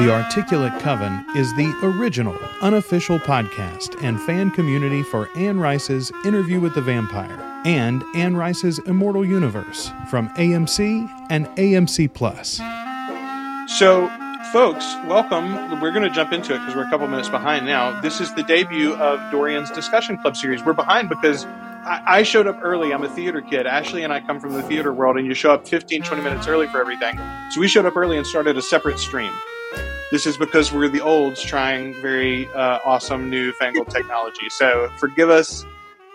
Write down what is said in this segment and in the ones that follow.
The Articulate Coven is the original, unofficial podcast and fan community for Anne Rice's Interview with the Vampire and Anne Rice's Immortal Universe from AMC and AMC Plus. So, folks, welcome. We're going to jump into it because we're a couple minutes behind now. This is the debut of Dorian's Discussion Club series. We're behind because I, showed up early. I'm a theater kid. Ashley and I come from the theater world, and you show up 15, 20 minutes early for everything. So we showed up early and started a separate stream. This is because we're the olds trying very uh, awesome newfangled technology. So forgive us.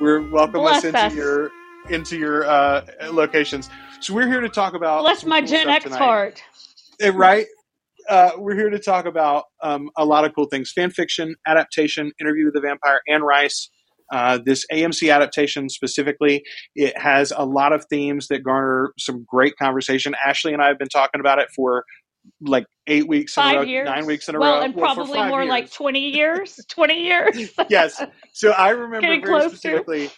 We're welcome Bless us into us. your into your uh, locations. So we're here to talk about Bless my cool Gen X tonight. heart. Eh, right? Uh, we're here to talk about um, a lot of cool things: fan fiction, adaptation, interview with the vampire, Anne Rice. Uh, this AMC adaptation specifically, it has a lot of themes that garner some great conversation. Ashley and I have been talking about it for like eight weeks in a row, years. nine weeks in a well, row. and Well, probably five more years. like 20 years. 20 years. yes. So I remember Getting very specifically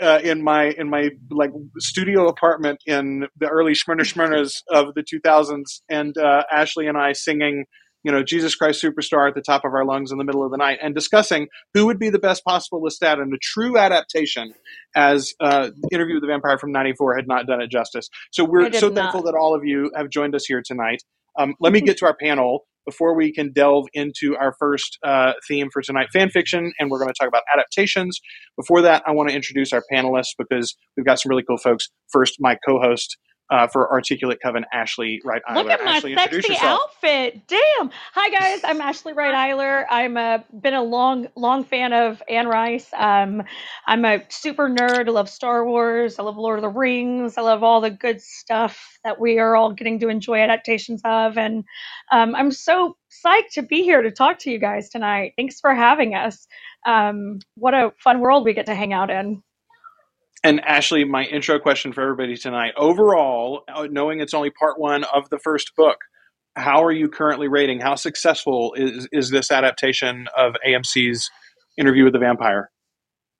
uh, in my in my like studio apartment in the early Smyrna Smyrnas of the 2000s, and uh, Ashley and I singing, you know, Jesus Christ Superstar at the top of our lungs in the middle of the night, and discussing who would be the best possible Lestat and a true adaptation, as uh, Interview with the Vampire from '94 had not done it justice. So we're so not. thankful that all of you have joined us here tonight. Um, let me get to our panel before we can delve into our first uh, theme for tonight fan fiction and we're going to talk about adaptations. Before that i want to introduce our panelists because we've got some really cool folks. First my co-host uh, for articulate coven ashley wright Eiler. Look at my ashley introduce sexy outfit. Damn. Hi guys, I'm Ashley Wright Eiler. I'm a been a long long fan of Anne Rice. Um I'm a super nerd. I love Star Wars. I love Lord of the Rings. I love all the good stuff that we are all getting to enjoy adaptations of and um, I'm so psyched to be here to talk to you guys tonight. Thanks for having us. Um, what a fun world we get to hang out in. And ashley my intro question for everybody tonight. Overall uh, knowing it's only part one of the first book how are you currently rating? How successful is, is this adaptation of amc's interview with the vampire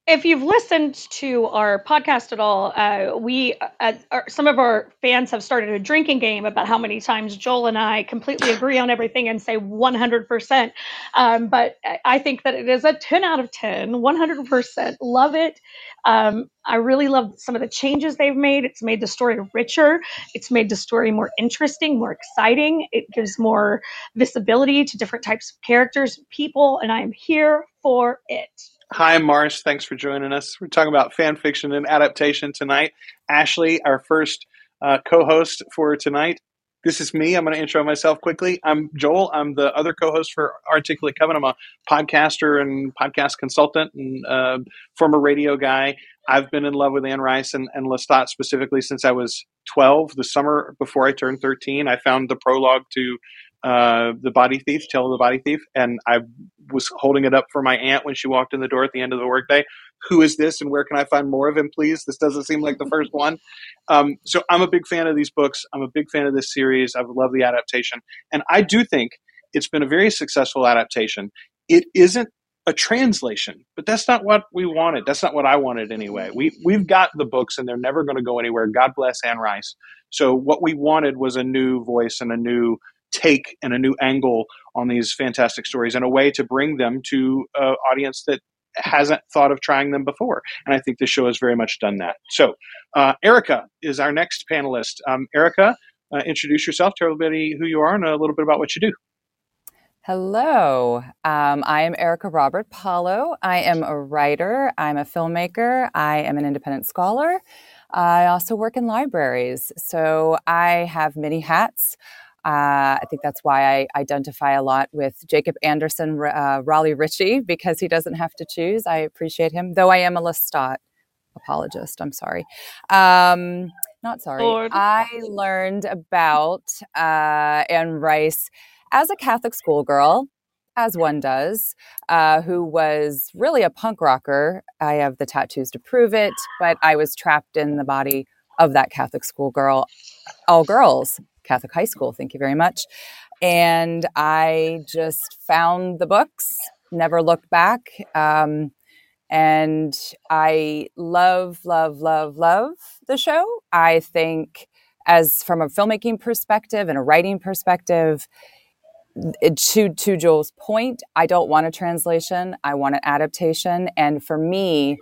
if you've listened to our podcast at all, uh, we uh, our, some of our fans have started a drinking game about how many times Joel and I completely agree on everything and say 100%. Um, but I- I think that it is a 10 out of 10, 100%. Love it. Um, I really love some of the changes they've made. It's made the story richer. It's made the story more interesting, more exciting. It gives more visibility to different types of characters, people, and I am here for it. Hi, Marsh. Thanks for joining us. We're talking about fan fiction and adaptation tonight. Ashley, our first uh, co host for tonight. This is me. I'm going to intro myself quickly. I'm Joel. I'm the other co host for Articulate Coven. I'm a podcaster and podcast consultant and uh, former radio guy. I've been in love with Anne Rice and, and Lestat specifically since I was 12, the summer before I turned 13. I found the prologue to uh, The Body Thief, Tale of the Body Thief, and I was holding it up for my aunt when she walked in the door at the end of the workday. Who is this and where can I find more of him, please? This doesn't seem like the first one. Um, so I'm a big fan of these books. I'm a big fan of this series. I love the adaptation. And I do think it's been a very successful adaptation. It isn't a translation, but that's not what we wanted. That's not what I wanted anyway. We, we've got the books and they're never going to go anywhere. God bless Anne Rice. So what we wanted was a new voice and a new take and a new angle on these fantastic stories and a way to bring them to an audience that hasn't thought of trying them before. And I think this show has very much done that. So, uh, Erica is our next panelist. Um, Erica, uh, introduce yourself, tell everybody who you are and a little bit about what you do. Hello, um, I am Erica Robert Paulo. I am a writer, I'm a filmmaker, I am an independent scholar. I also work in libraries, so I have many hats. Uh, I think that's why I identify a lot with Jacob Anderson, uh, Raleigh Ritchie, because he doesn't have to choose. I appreciate him, though I am a Lestat apologist. I'm sorry. Um, not sorry. Lord. I learned about uh, Anne Rice as a Catholic schoolgirl, as one does, uh, who was really a punk rocker. I have the tattoos to prove it, but I was trapped in the body of that Catholic schoolgirl, all girls, Catholic high school. Thank you very much. And I just found the books, never looked back. Um, and I love, love, love, love the show. I think, as from a filmmaking perspective and a writing perspective, to to Joel's point, I don't want a translation. I want an adaptation, and for me,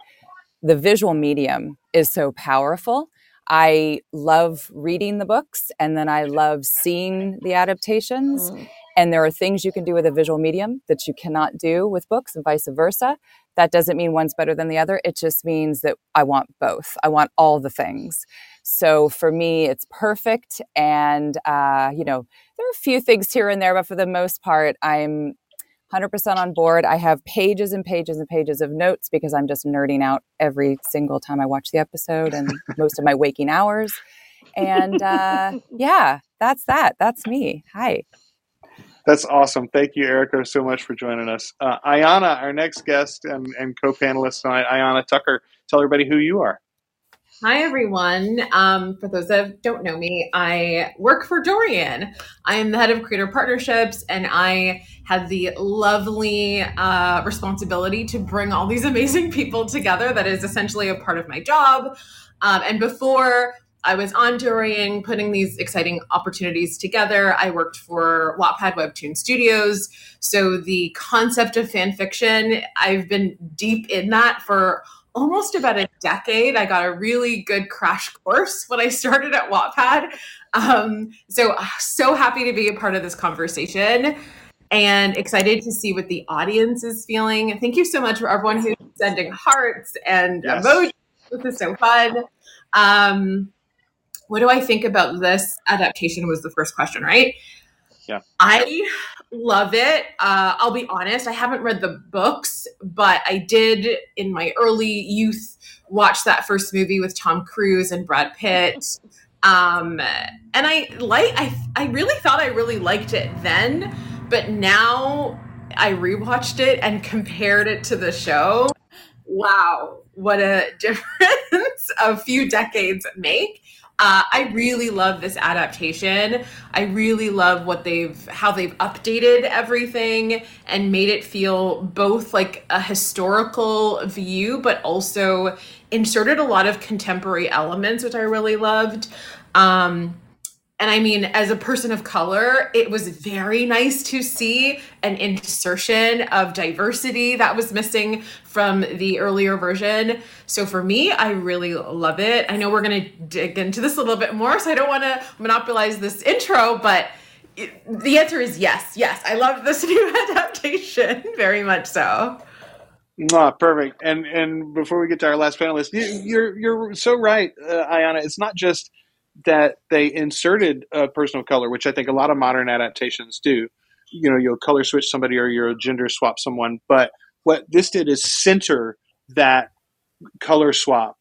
the visual medium is so powerful. I love reading the books, and then I love seeing the adaptations. Mm. And there are things you can do with a visual medium that you cannot do with books, and vice versa. That doesn't mean one's better than the other. It just means that I want both. I want all the things. So for me, it's perfect. And, uh, you know, there are a few things here and there, but for the most part, I'm 100% on board. I have pages and pages and pages of notes because I'm just nerding out every single time I watch the episode and most of my waking hours. And uh, yeah, that's that. That's me. Hi. That's awesome. Thank you, Erica, so much for joining us. Uh, Ayana, our next guest and, and co panelist tonight, Ayana Tucker, tell everybody who you are. Hi, everyone. Um, for those that don't know me, I work for Dorian. I am the head of creator partnerships, and I had the lovely uh, responsibility to bring all these amazing people together. That is essentially a part of my job. Um, and before I was on Dorian putting these exciting opportunities together. I worked for Wattpad Webtoon Studios. So the concept of fan fiction, I've been deep in that for almost about a decade. I got a really good crash course when I started at Wattpad. Um, so, so happy to be a part of this conversation and excited to see what the audience is feeling. Thank you so much for everyone who's sending hearts and yes. emojis. This is so fun. Um, what do I think about this adaptation was the first question, right? Yeah. I love it. Uh, I'll be honest, I haven't read the books, but I did in my early youth watch that first movie with Tom Cruise and Brad Pitt. Um, and I like I I really thought I really liked it then, but now I rewatched it and compared it to the show. Wow, what a difference a few decades make. Uh, I really love this adaptation. I really love what they've how they've updated everything and made it feel both like a historical view, but also inserted a lot of contemporary elements, which I really loved. Um, and I mean, as a person of color, it was very nice to see an insertion of diversity that was missing from the earlier version. So for me, I really love it. I know we're going to dig into this a little bit more, so I don't want to monopolize this intro, but it, the answer is yes. Yes, I love this new adaptation very much so. Ah, perfect. And and before we get to our last panelist, you, are you're, you're so right, uh, Ayana. It's not just that they inserted a person of color, which I think a lot of modern adaptations do. You know, you'll color switch somebody or you'll gender swap someone. But what this did is center that color swap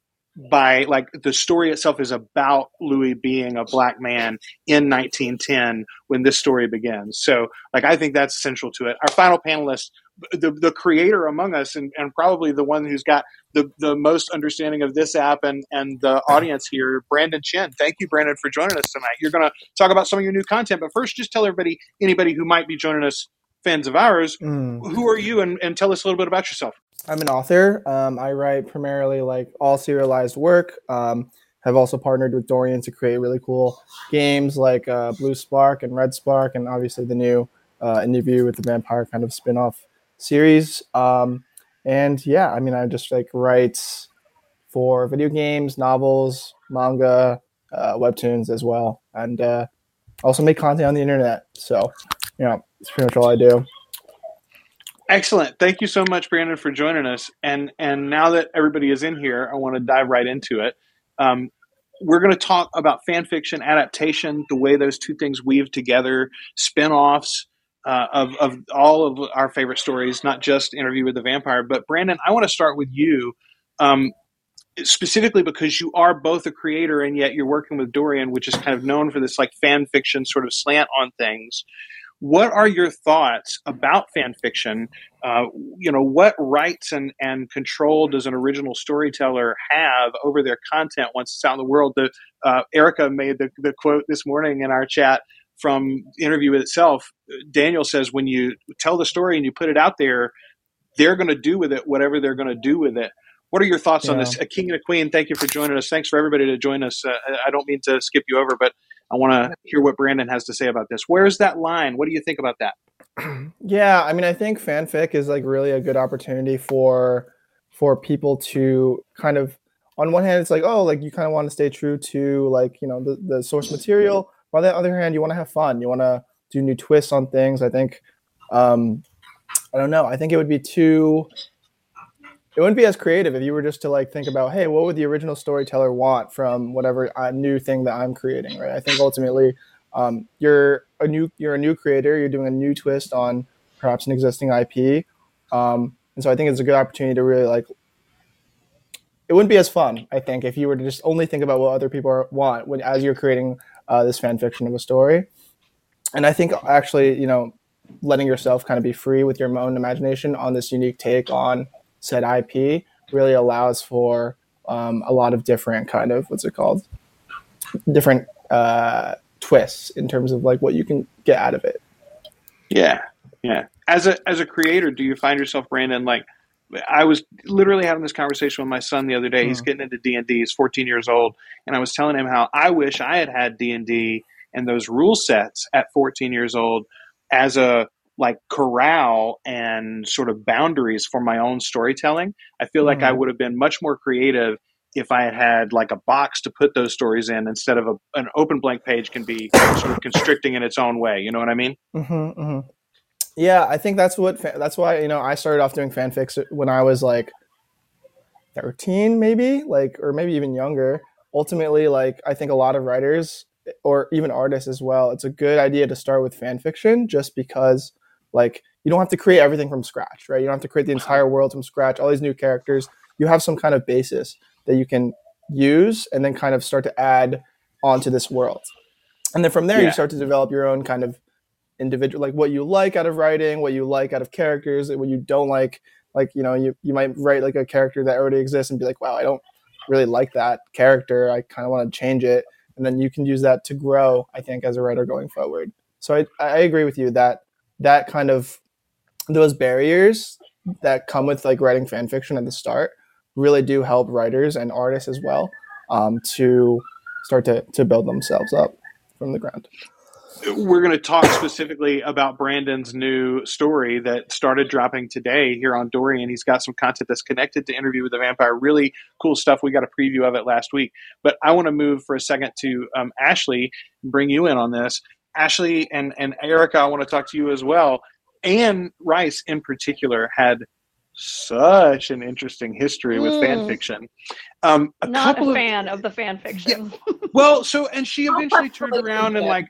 by like the story itself is about Louis being a black man in 1910 when this story begins. So, like, I think that's central to it. Our final panelist the, the creator among us and, and probably the one who's got the, the most understanding of this app and, and the audience here, Brandon Chen. Thank you, Brandon, for joining us tonight. You're going to talk about some of your new content, but first, just tell everybody, anybody who might be joining us, fans of ours, mm. who are you and, and tell us a little bit about yourself. I'm an author. Um, I write primarily like all serialized work. Um, have also partnered with Dorian to create really cool games like uh, Blue Spark and Red Spark, and obviously the new uh, interview with the vampire kind of spin off series. Um, and yeah, I mean, I just like write for video games, novels, manga, uh, webtoons as well, and uh, also make content on the internet. So, you know, it's pretty much all I do. Excellent. Thank you so much, Brandon, for joining us. And and now that everybody is in here, I want to dive right into it. Um, we're going to talk about fan fiction adaptation, the way those two things weave together, spin-offs, uh, of, of all of our favorite stories, not just Interview with the Vampire. But Brandon, I want to start with you, um, specifically because you are both a creator and yet you're working with Dorian, which is kind of known for this like fan fiction sort of slant on things. What are your thoughts about fan fiction? Uh, you know, what rights and, and control does an original storyteller have over their content once it's out in the world? The, uh, Erica made the, the quote this morning in our chat from the interview itself, Daniel says when you tell the story and you put it out there, they're going to do with it whatever they're going to do with it. What are your thoughts yeah. on this? A king and a queen, thank you for joining us. Thanks for everybody to join us. Uh, I don't mean to skip you over, but I want to hear what Brandon has to say about this. Where's that line? What do you think about that? Yeah, I mean, I think fanfic is like really a good opportunity for for people to kind of on one hand it's like oh like you kind of want to stay true to like you know the, the source material on the other hand you want to have fun. You want to do new twists on things. I think um i don't know. I think it would be too it wouldn't be as creative if you were just to like think about hey what would the original storyteller want from whatever uh, new thing that i'm creating? Right? I think ultimately um, you're a new you're a new creator. You're doing a new twist on perhaps an existing ip um, and so i think it's a good opportunity to really like it wouldn't be as fun, I think, if you were to just only think about what other people are, want when as you're creating uh, this fan fiction of a story. And I think actually, you know, letting yourself kind of be free with your own imagination on this unique take on said IP really allows for um, a lot of different kind of what's it called, different uh, twists in terms of like what you can get out of it. Yeah, yeah. As a as a creator, do you find yourself, Brandon, like? I was literally having this conversation with my son the other day. He's hmm. getting into D and D. He's 14 years old, and I was telling him how I wish I had had D and D and those rule sets at 14 years old as a like corral and sort of boundaries for my own storytelling. I feel like I hmm. would have been much more creative if I had had like a box to put those stories in instead of a, an open blank page can be sort of constricting in its own way. You know what I mean? Mm-hmm, mm-hmm. Yeah, I think that's what that's why you know I started off doing fanfics when I was like 13 maybe, like or maybe even younger. Ultimately, like I think a lot of writers or even artists as well, it's a good idea to start with fan fiction just because like you don't have to create everything from scratch, right? You don't have to create the entire uh-huh. world from scratch, all these new characters. You have some kind of basis that you can use and then kind of start to add onto this world. And then from there yeah. you start to develop your own kind of individual like what you like out of writing what you like out of characters what you don't like like you know you, you might write like a character that already exists and be like wow i don't really like that character. I kind of want to change it. And then you can use that to grow i think as a writer going forward. So i, I agree with you that that kind of those barriers that come with like writing fan fiction at the start really do help writers and artists as well um, to start to, to build themselves up from the ground we're going to talk specifically about Brandon's new story that started dropping today here on Dorian. And he's got some content that's connected to Interview with the Vampire. Really cool stuff. We got a preview of it last week. But I want to move for a second to um, Ashley and bring you in on this. Ashley and, and Erica, I want to talk to you as well. Anne Rice, in particular, had such an interesting history with mm. fan fiction. Um, a Not a fan of, of the fan fiction. Yeah. well, so and she eventually turned around and like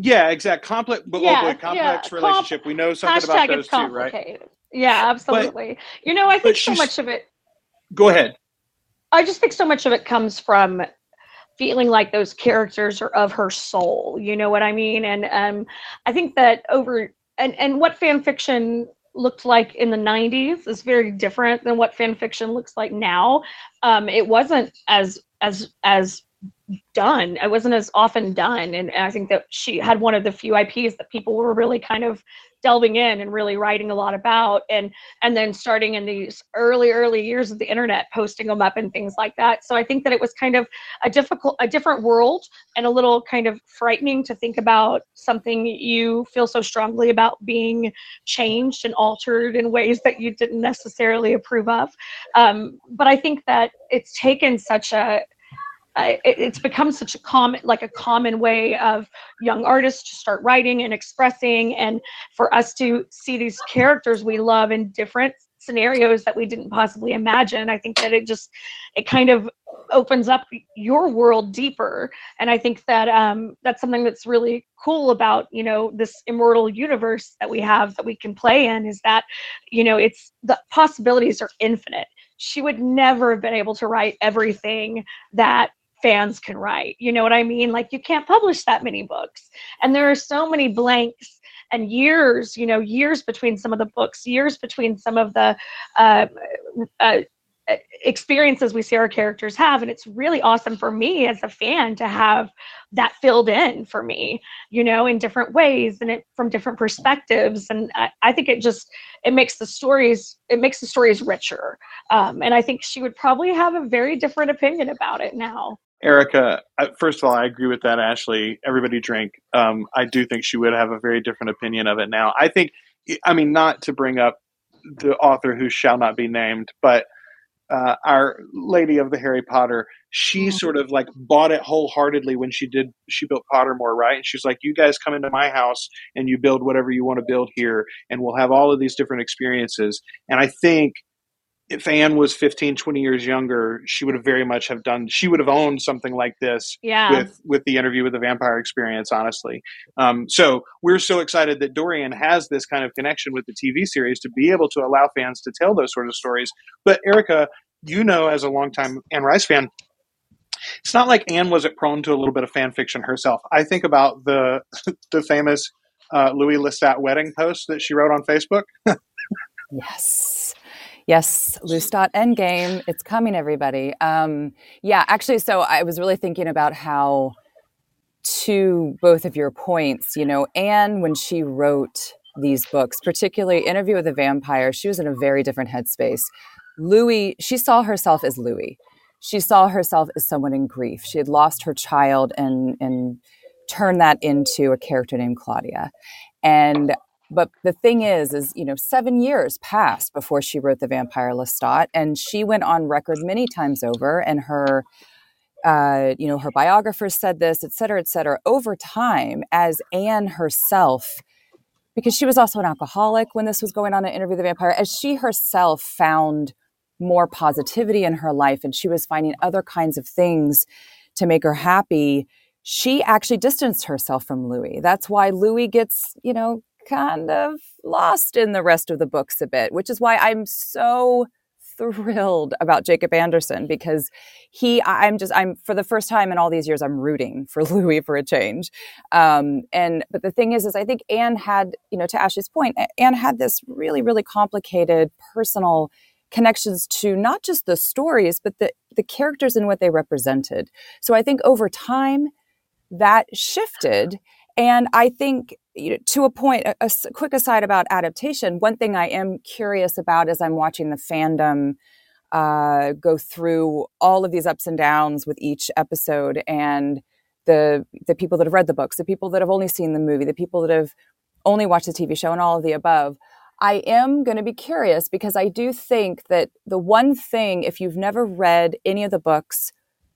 yeah, exact. Complex, but yeah, well, complex yeah. relationship. we know something about those two, right? Yeah, absolutely. But, you know, I think so much of it. Go ahead. I just think so much of it comes from feeling like those characters are of her soul. You know what I mean? And um, I think that over and and what fan fiction looked like in the 90s is very different than what fan fiction looks like now. Um, it wasn't as as as done. It wasn't as often done. And I think that she had one of the few IPs that people were really kind of delving in and really writing a lot about and and then starting in these early early years of the internet posting them up and things like that so i think that it was kind of a difficult a different world and a little kind of frightening to think about something you feel so strongly about being changed and altered in ways that you didn't necessarily approve of um, but i think that it's taken such a it's become such a common like a common way of young artists to start writing and expressing and for us to see these characters we love in different scenarios that we didn't possibly imagine. I think that it just it kind of opens up your world deeper. And i think that um, that's something that's really cool about you know this immortal universe that we have that we can play in is that you know it's the possibilities are infinite. She would never have been able to write everything that fans can write. You know what I mean? Like you can't publish that many books. And there are so many blanks and years, you know, years between some of the books, years between some of the uh, uh, experiences we see our characters have and it's really awesome for me as a fan to have that filled in for me you know in different ways and it from different perspectives and i, I think it just it makes the stories it makes the stories richer um, and i think she would probably have a very different opinion about it now Erica, first of all, I agree with that, Ashley. Everybody drink. Um, I do think she would have a very different opinion of it now. I think, I mean, not to bring up the author who shall not be named, but uh, our lady of the Harry Potter, she mm-hmm. sort of like bought it wholeheartedly when she did, she built Pottermore, right? And she's like, you guys come into my house and you build whatever you want to build here, and we'll have all of these different experiences. And I think if Anne was 15, 20 years younger, she would have very much have done, she would have owned something like this yeah. with, with the interview with the vampire experience, honestly. Um, so we're so excited that Dorian has this kind of connection with the TV series to be able to allow fans to tell those sort of stories. But Erica, you know, as a longtime Anne Rice fan, it's not like Anne wasn't prone to a little bit of fan fiction herself. I think about the, the famous uh, Louis Lestat wedding post that she wrote on Facebook. yes. Yes, Lestat Endgame. It's coming, everybody. Um, yeah, actually, so I was really thinking about how, to both of your points, you know, Anne, when she wrote these books, particularly Interview with a Vampire, she was in a very different headspace. Louis, she saw herself as Louis. She saw herself as someone in grief. She had lost her child and and turned that into a character named Claudia. And but the thing is, is, you know, seven years passed before she wrote The Vampire Lestat, and she went on record many times over, and her, uh, you know, her biographers said this, et cetera, et cetera, over time, as Anne herself, because she was also an alcoholic when this was going on in Interview the Vampire, as she herself found more positivity in her life and she was finding other kinds of things to make her happy she actually distanced herself from Louis. That's why Louis gets, you know, kind of lost in the rest of the books a bit, which is why I'm so thrilled about Jacob Anderson because he I'm just I'm for the first time in all these years I'm rooting for Louis for a change. Um, and but the thing is is I think Anne had, you know, to Ashley's point, Anne had this really, really complicated personal connections to not just the stories, but the the characters and what they represented. So I think over time that shifted. And I think you know, to a point, a, a, quick aside about adaptation. One thing I am curious about as I'm watching the fandom uh, go through all of these ups and downs with each episode, and the the people that have read the books, the people that have only seen the movie, the people that have only watched the TV show, and all of the above. I am going to be curious because I do think that the one thing, if you've never read any of the books,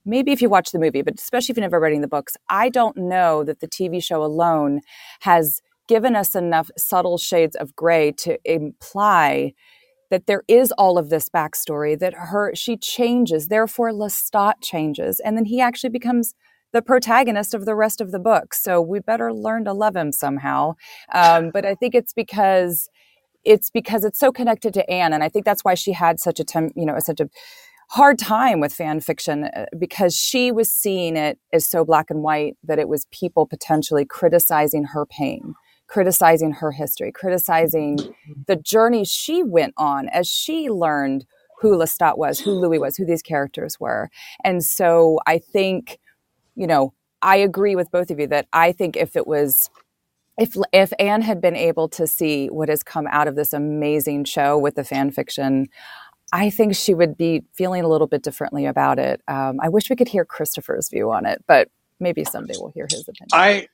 maybe if you watch the movie, but especially if you've never read the books, I don't know that the TV show alone has given us enough subtle shades of gray to imply that there is all of this backstory that her she changes therefore lestat changes and then he actually becomes the protagonist of the rest of the book. So we better learn to love him somehow. Um, but i think it's because it's because it's so connected to anne and i think that's why she had such a tem- you know such a hard time with fan fiction uh, because she was seeing it as so black and white that it was people potentially criticizing her pain, criticizing her history, criticizing the journey she went on as she learned who Lestat was, who Louis was, who these characters were. And so I think, you know, I agree with both of you that I think if it was if if Anne had been able to see what has come out of this amazing show with the fan fiction, I think she would be feeling a little bit differently about it. Um, I wish we could hear Christopher's view on it, but maybe someday we'll hear his opinion. I,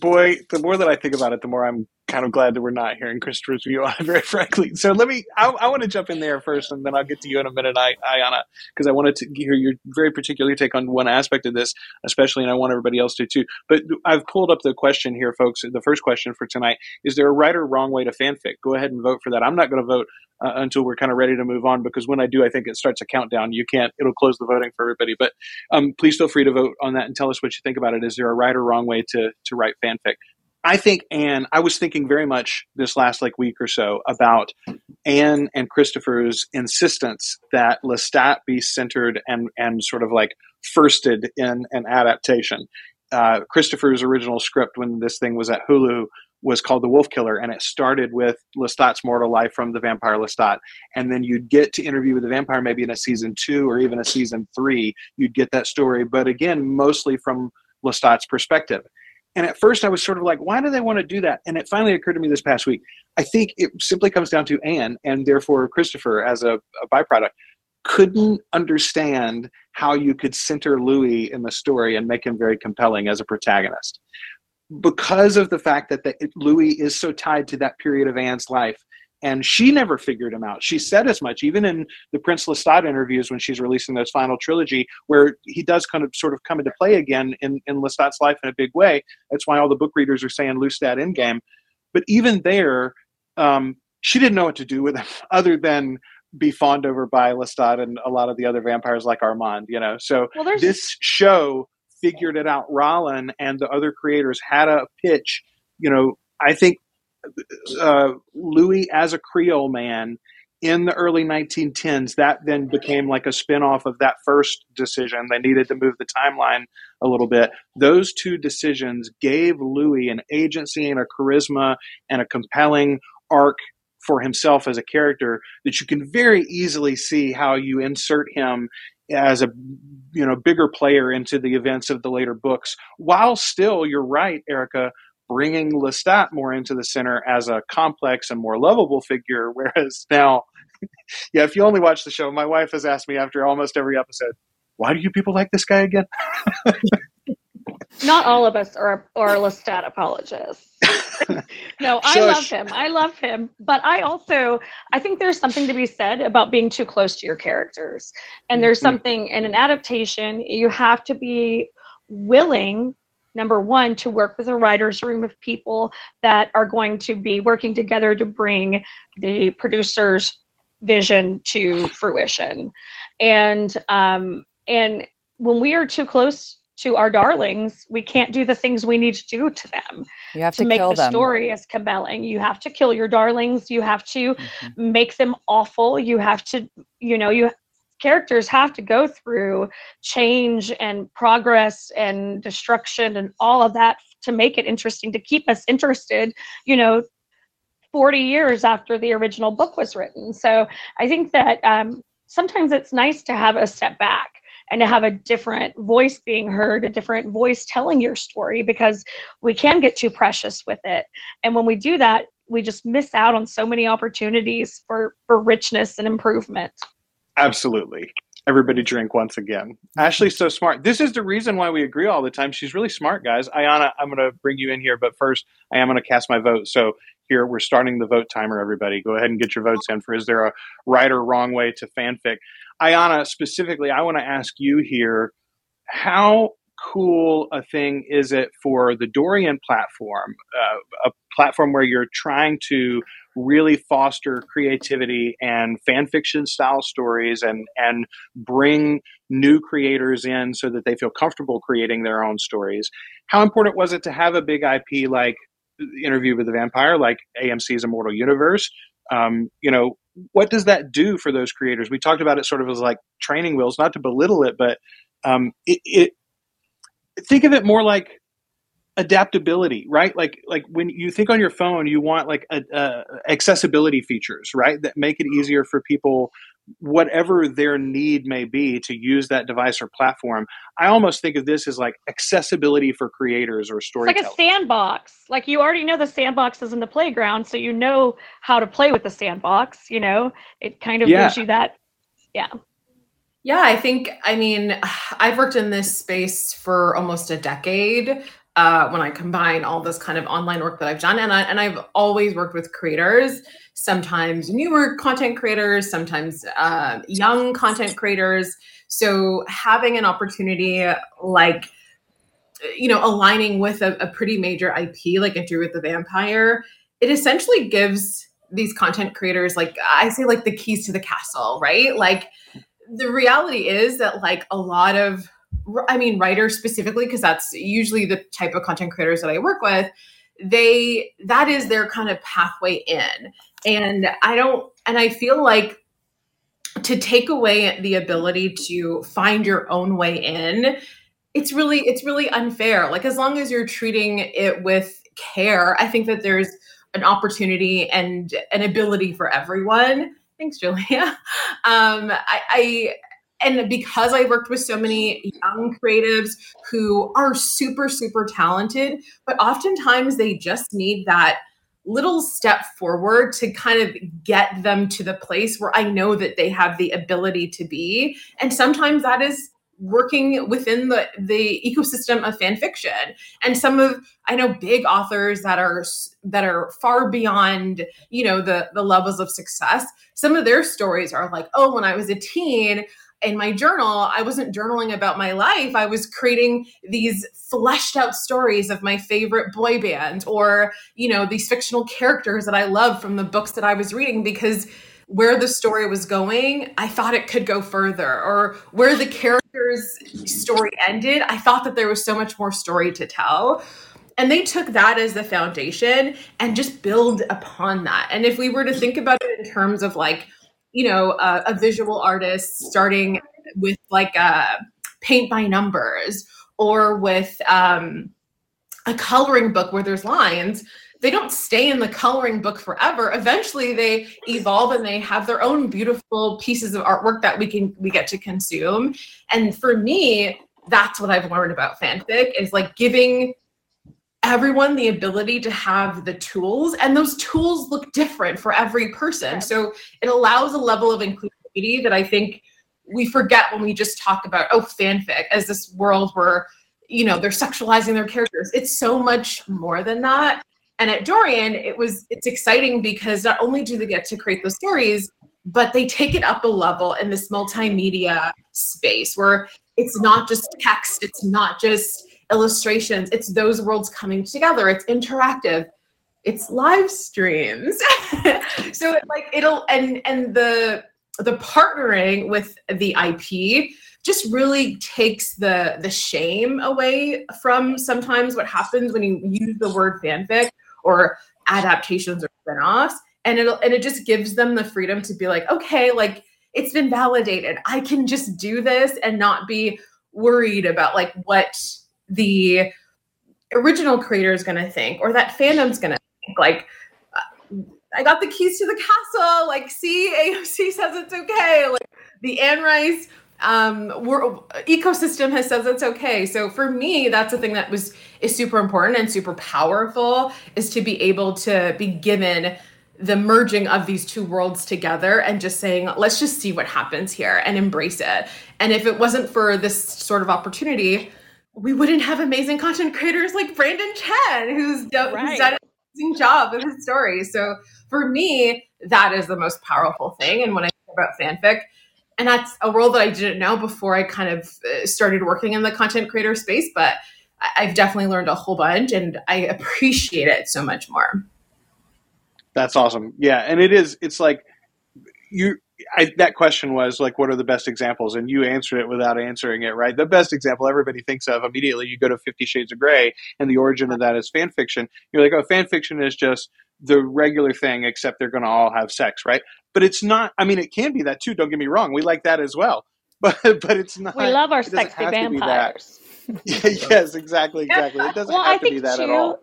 boy, the more that I think about it, the more I'm kind of glad that we're not hearing Christopher's view on it, very frankly. So let me, I, I want to jump in there first, and then I'll get to you in a minute, I, Ayana, because I wanted to hear your very particular take on one aspect of this, especially, and I want everybody else to too. But I've pulled up the question here, folks. The first question for tonight is there a right or wrong way to fanfic? Go ahead and vote for that. I'm not going to vote uh, until we're kind of ready to move on because when I do, I think it starts a countdown. You can't, it'll close the voting for everybody. But um, please feel free to vote on that and tell us what you think about it. Is there a right or wrong way to, to write fanfic? I think Anne, I was thinking very much this last like week or so about Anne and Christopher's insistence that Lestat be centered and, and sort of like firsted in an adaptation. Uh, Christopher's original script when this thing was at Hulu was called The Wolf Killer, and it started with Lestat's mortal life from the vampire Lestat. And then you'd get to interview with the vampire maybe in a season two or even a season three. You'd get that story, but again, mostly from Lestat's perspective. And at first, I was sort of like, why do they want to do that? And it finally occurred to me this past week. I think it simply comes down to Anne and therefore Christopher as a, a byproduct. couldn't understand how you could center Louis in the story and make him very compelling as a protagonist. Because of the fact that the, Louis is so tied to that period of Anne's life, and she never figured him out. She said as much, even in the Prince Lestat interviews when she's releasing those final trilogy, where he does kind of sort of come into play again in, in Lestat's life in a big way. That's why all the book readers are saying Lestat Endgame. But even there, um, she didn't know what to do with him other than be fawned over by Lestat and a lot of the other vampires like Armand, you know. So well, this show figured it out. Rolin and the other creators had a pitch, you know, I think uh, Louis as a Creole man in the early 1910s, that then became like a spinoff of that first decision. They needed to move the timeline a little bit. Those two decisions gave Louis an agency and a charisma and a compelling arc for himself as a character that you can very easily see how you insert him as a you know bigger player into the events of the later books while still you're right erica bringing lestat more into the center as a complex and more lovable figure whereas now yeah if you only watch the show my wife has asked me after almost every episode why do you people like this guy again not all of us are are lestat apologists no, I love him. I love him. But I also I think there's something to be said about being too close to your characters. And there's mm-hmm. something in an adaptation, you have to be willing number one to work with a writer's room of people that are going to be working together to bring the producer's vision to fruition and um and when we are too close to our darlings, we can't do the things we need to do to them. You have to, to make the them. story as compelling. You have to kill your darlings. You have to mm-hmm. make them awful. You have to, you know, you characters have to go through change and progress and destruction and all of that to make it interesting to keep us interested, you know, 40 years after the original book was written. So I think that um, sometimes it's nice to have a step back and to have a different voice being heard, a different voice telling your story because we can get too precious with it. And when we do that, we just miss out on so many opportunities for for richness and improvement. Absolutely. Everybody drink once again. Ashley's so smart. This is the reason why we agree all the time. She's really smart, guys. Ayana, I'm going to bring you in here, but first, I am going to cast my vote. So here we're starting the vote timer. Everybody, go ahead and get your votes in for is there a right or wrong way to fanfic? Ayana, specifically, I want to ask you here how cool a thing is it for the Dorian platform, uh, a platform where you're trying to really foster creativity and fan fiction style stories and and bring new creators in so that they feel comfortable creating their own stories. How important was it to have a big IP like Interview with the Vampire, like AMC's Immortal Universe? Um, you know, what does that do for those creators? We talked about it sort of as like training wheels, not to belittle it, but um, it, it think of it more like adaptability right? Like like when you think on your phone you want like a, a accessibility features right? That make it easier for people whatever their need may be to use that device or platform. I almost think of this as like accessibility for creators or storytellers like a sandbox. Like you already know the sandbox is in the playground so you know how to play with the sandbox you know? It kind of yeah. gives you that yeah. Yeah, I think, I mean, I've worked in this space for almost a decade uh, when I combine all this kind of online work that I've done. And, I, and I've always worked with creators, sometimes newer content creators, sometimes uh, young content creators. So having an opportunity like, you know, aligning with a, a pretty major IP like Interview with the Vampire, it essentially gives these content creators like I say like the keys to the castle, right? Like the reality is that like a lot of I mean, writers specifically, because that's usually the type of content creators that I work with, they that is their kind of pathway in. And I don't, and I feel like to take away the ability to find your own way in, it's really, it's really unfair. Like as long as you're treating it with care, I think that there's an opportunity and an ability for everyone. Thanks, Julia. Um, I, I and because I worked with so many young creatives who are super, super talented, but oftentimes they just need that little step forward to kind of get them to the place where I know that they have the ability to be. And sometimes that is working within the the ecosystem of fan fiction and some of i know big authors that are that are far beyond you know the the levels of success some of their stories are like oh when i was a teen in my journal, I wasn't journaling about my life. I was creating these fleshed out stories of my favorite boy band or, you know, these fictional characters that I love from the books that I was reading because where the story was going, I thought it could go further, or where the character's story ended, I thought that there was so much more story to tell. And they took that as the foundation and just build upon that. And if we were to think about it in terms of like, you know, a, a visual artist starting with like a paint by numbers or with um, a coloring book where there's lines, they don't stay in the coloring book forever. Eventually, they evolve and they have their own beautiful pieces of artwork that we can we get to consume. And for me, that's what I've learned about fanfic is like giving everyone the ability to have the tools and those tools look different for every person. So it allows a level of inclusivity that i think we forget when we just talk about oh fanfic as this world where you know they're sexualizing their characters. It's so much more than that. And at dorian it was it's exciting because not only do they get to create the stories but they take it up a level in this multimedia space where it's not just text it's not just illustrations. It's those worlds coming together. It's interactive. It's live streams. so it, like it'll and and the the partnering with the IP just really takes the the shame away from sometimes what happens when you use the word fanfic or adaptations or spin-offs and it'll and it just gives them the freedom to be like okay like it's been validated i can just do this and not be worried about like what the original creator is going to think or that fandom's going to think like I got the keys to the castle. Like, see, AMC says it's okay. Like, the Anne Rice um, ecosystem has says it's okay. So for me, that's the thing that was is super important and super powerful is to be able to be given the merging of these two worlds together and just saying, let's just see what happens here and embrace it. And if it wasn't for this sort of opportunity, we wouldn't have amazing content creators like Brandon Chen, who's, done, right. who's done an amazing job with his story. So for me, that is the most powerful thing. And when I think about fanfic, and that's a world that I didn't know before I kind of uh, started working in the content creator space, but I've definitely learned a whole bunch and I appreciate it so much more. That's awesome. Yeah. And it is, it's like you, I, that question was like, what are the best examples? And you answered it without answering it, right? The best example everybody thinks of immediately, you go to Fifty Shades of Grey, and the origin of that is fan fiction. You're like, oh, fan fiction is just the regular thing, except they're going to all have sex, right? But it's not. I mean, it can be that too. Don't get me wrong. We like that as well, but but it's not. We love our sexy vampires. yes, exactly, exactly. It doesn't well, have I to be that too, at all.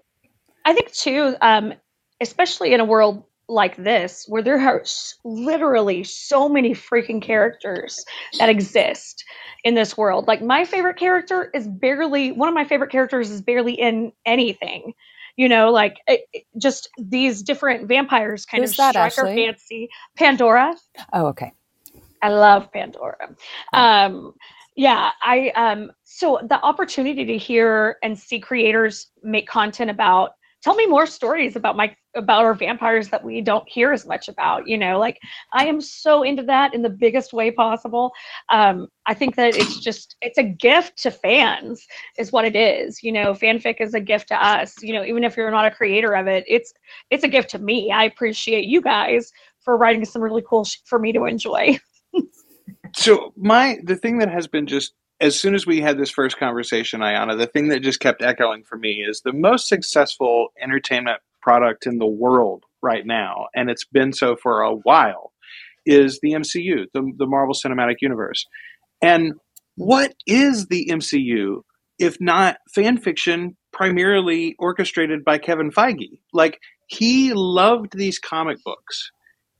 I think too, um, especially in a world like this where there are literally so many freaking characters that exist in this world. Like my favorite character is barely one of my favorite characters is barely in anything. You know, like it, it, just these different vampires kind Who's of that, strike Ashley? our fancy. Pandora. Oh, okay. I love Pandora. Um, yeah, I um, so the opportunity to hear and see creators make content about tell me more stories about my about our vampires that we don't hear as much about you know like i am so into that in the biggest way possible. Um, i think that it's just it's a gift to fans is what it is you know fanfic is a gift to us you know even if you're not a creator of it it's it's a gift to me. I appreciate you guys for writing some really cool sh- for me to enjoy. So my the thing that has been just as soon as we had this first conversation, Ayana, the thing that just kept echoing for me is the most successful entertainment product in the world right now, and it's been so for a while, is the MCU, the, the Marvel Cinematic Universe. And what is the MCU if not fan fiction primarily orchestrated by Kevin Feige? Like, he loved these comic books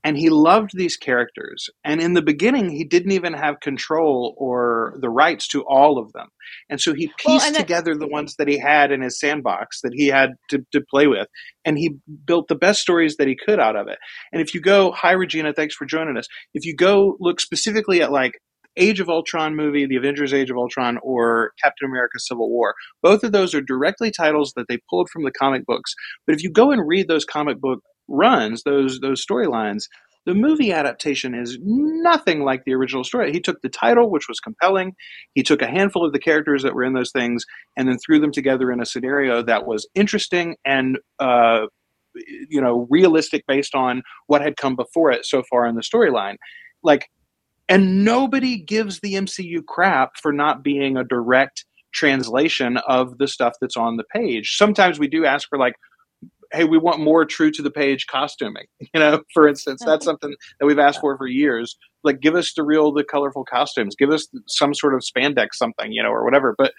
and he loved these characters and in the beginning he didn't even have control or the rights to all of them and so he pieced well, together the ones that he had in his sandbox that he had to, to play with and he built the best stories that he could out of it and if you go hi regina thanks for joining us if you go look specifically at like Age of Ultron movie, The Avengers Age of Ultron, or Captain America Civil War. Both of those are directly titles that they pulled from the comic books. But if you go and read those comic book runs, those those storylines, the movie adaptation is nothing like the original story. He took the title, which was compelling. He took a handful of the characters that were in those things and then threw them together in a scenario that was interesting and uh, you know realistic based on what had come before it so far in the storyline. Like, and nobody gives the MCU crap for not being a direct translation of the stuff that's on the page. Sometimes we do ask for like hey, we want more true to the page costuming. You know, for instance, that's something that we've asked for for years. Like, give us the real, the colorful costumes. Give us some sort of spandex, something, you know, or whatever. But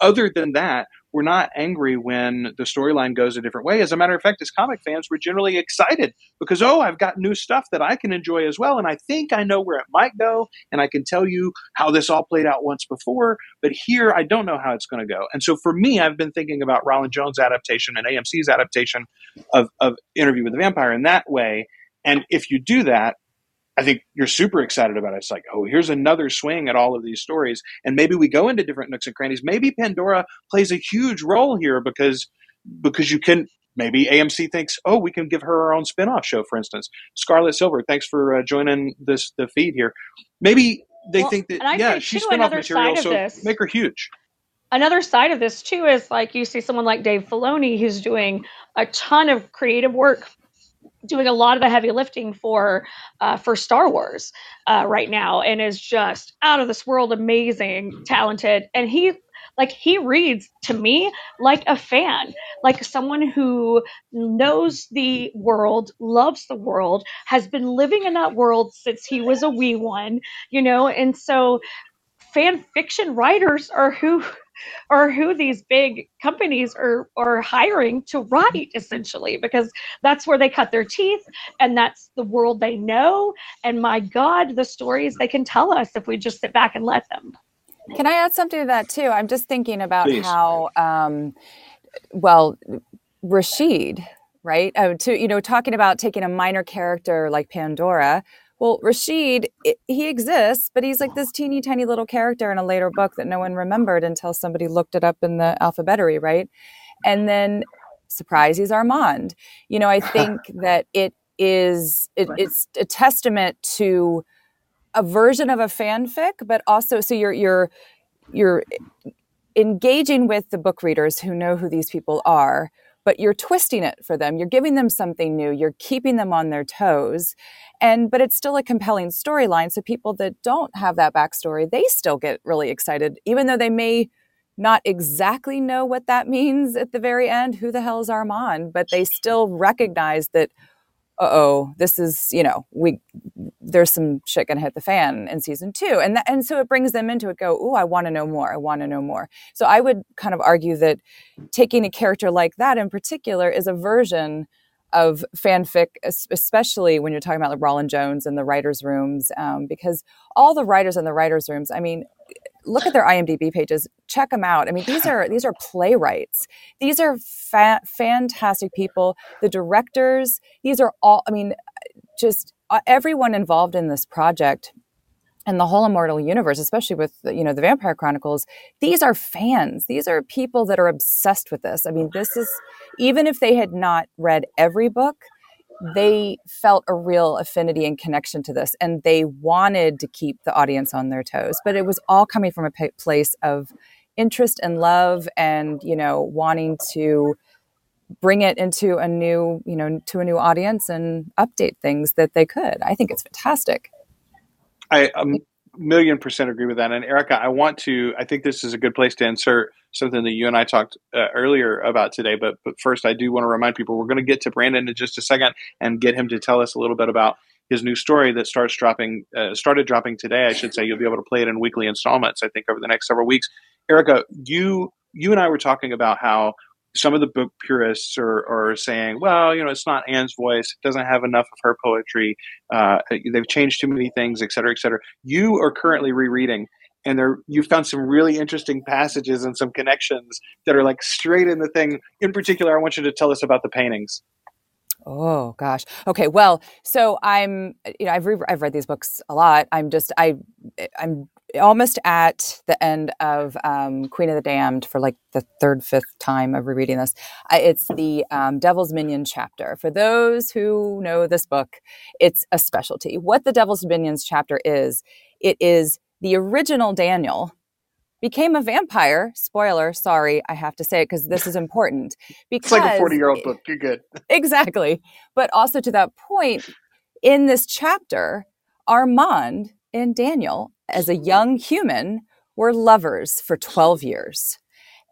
other than that, we're not angry when the storyline goes a different way. As a matter of fact, as comic fans, we're generally excited because, oh, I've got new stuff that I can enjoy as well. And I think I know where it might go. And I can tell you how this all played out once before. But here, I don't know how it's going to go. And so for me, I've been thinking about Rolin Jones' adaptation and AMC's adaptation of, of Interview with the Vampire in that way. And if you do that, I think you're super excited about it. It's like, oh, here's another swing at all of these stories. And maybe we go into different nooks and crannies. Maybe Pandora plays a huge role here because because you can maybe AMC thinks, oh, we can give her our own spin-off show, for instance. Scarlet Silver, thanks for uh, joining this the feed here. Maybe they well, think that yeah, she's spin-off material, so this. make her huge. Another side of this too is like you see someone like Dave Filoni who's doing a ton of creative work doing a lot of the heavy lifting for uh, for Star Wars uh, right now, and is just out of this world, amazing, talented, and he like he reads to me like a fan like someone who knows the world loves the world has been living in that world since he was a wee one you know? And so fan fiction writers are who or who these big companies are are hiring to write essentially because that's where they cut their teeth and that's the world they know. And my god the stories they can tell us if we just sit back and let them. Can i add something to that too? I'm just thinking about Please. how um, well rashid right? Uh, to you know talking about taking a minor character like pandora well, Rashid, it, he exists, but he's like this teeny tiny little character in a later book that no one remembered until somebody looked it up in the alphabetary, right? And then, surprise, he's Armand. You know, I think that it is it, it's a testament to a version of a fanfic, but also so you're you're you're engaging with the book readers who know who these people are but you're twisting it for them. You're giving them something new. You're keeping them on their toes. And but it's still a compelling storyline. So people that don't have that backstory, they still get really excited, even though they may not exactly know what that means at the very end. Who the hell is Armand? But they still recognize that uh oh, this is, you know, we there's some shit gonna hit the fan in season two. And and so it brings them into it, go, oh, I wanna know more. I wanna know more. So I would kind of argue that taking a character like that in particular is a version of fanfic, especially when you're talking about like Rolin Jones and the writers' rooms, um, because all the writers in the writers' rooms, I mean, look at their IMDb pages, check them out. I mean, these are these are playwrights. These are fa- fantastic people. The directors, these are all. I mean, just Uh, everyone involved in this project and the whole immortal universe especially with you know the vampire chronicles these are fans. These are people that are obsessed with this. I mean this is even if they had not read every book they felt a real affinity and connection to this and they wanted to keep the audience on their toes. But it was all coming from a place of interest and love and you know wanting to bring it into a new you know to a new audience and update things that they could i think it's fantastic i a million percent agree with that and erica i want to i think this is a good place to insert something that you and I talked uh, earlier about today. But but first, I do want to remind people we're going to get to Brandon in just a second and get him to tell us a little bit about his new story that starts dropping uh, started dropping today. I should say you'll be able to play it in weekly installments. I think over the next several weeks. Erica, you you and I were talking about how some of the book purists are, are saying, well, you know, it's not Anne's voice. It doesn't have enough of her poetry. Uh, they've changed too many things, et cetera, et cetera. You are currently rereading, and there you found some really interesting passages and some connections that are like straight in the thing. In particular, I want you to tell us about the paintings. Oh gosh. Okay. Well, so I'm, you know, I've re- I've read these books a lot. I'm just I I'm almost at the end of um, Queen of the Damned for like the third, fifth time of rereading this. I, it's the um, Devil's Minion chapter. For those who know this book, it's a specialty. What the Devil's Minions chapter is, it is the original Daniel became a vampire. Spoiler, sorry, I have to say it because this is important. Because it's like a 40 year old book. You're good. exactly. But also to that point, in this chapter, Armand and Daniel, as a young human, were lovers for 12 years.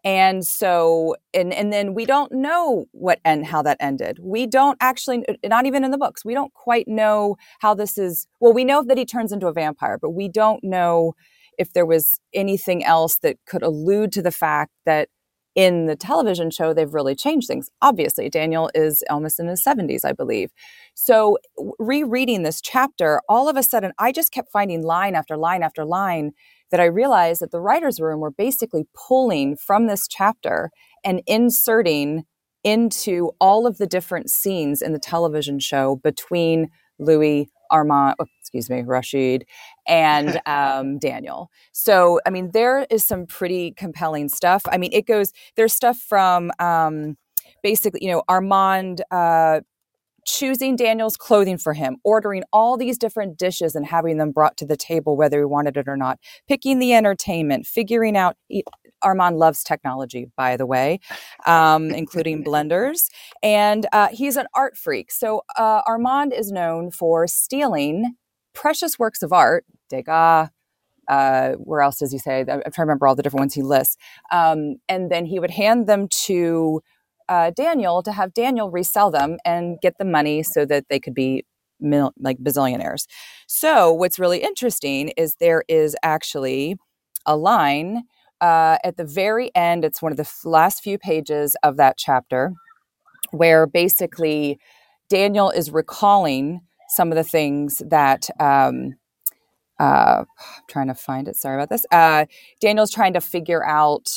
And so, and, and then we don't know what and how that ended. We don't actually, not even in the books, we don't quite know how this is. Well, we know that he turns into a vampire, but we don't know if there was anything else that could allude to the fact that in the television show, they've really changed things. Obviously, Daniel is almost in his 70s, I believe. So, rereading this chapter, all of a sudden, I just kept finding line after line after line that I realized that the writer's room were basically pulling from this chapter and inserting into all of the different scenes in the television show between Louis, Armand, oh, excuse me, Rashid, and um, Daniel. So, I mean, there is some pretty compelling stuff. I mean, it goes, there's stuff from um, basically, you know, Armand. Uh, choosing Daniel's clothing for him, ordering all these different dishes and having them brought to the table, whether he wanted it or not, picking the entertainment, figuring out Armand loves technology, by the way, um, including blenders. And uh, he's an art freak. So uh, Armand is known for stealing precious works of art, Degas. Uh, where else does he say? I'm trying to remember all the different ones he lists. Um, and then he would hand them to uh, Daniel to have Daniel resell them and get the money so that they could be mil- like bazillionaires. So, what's really interesting is there is actually a line uh, at the very end, it's one of the last few pages of that chapter where basically Daniel is recalling some of the things that. Um, uh, I'm trying to find it. Sorry about this. Uh, Daniel's trying to figure out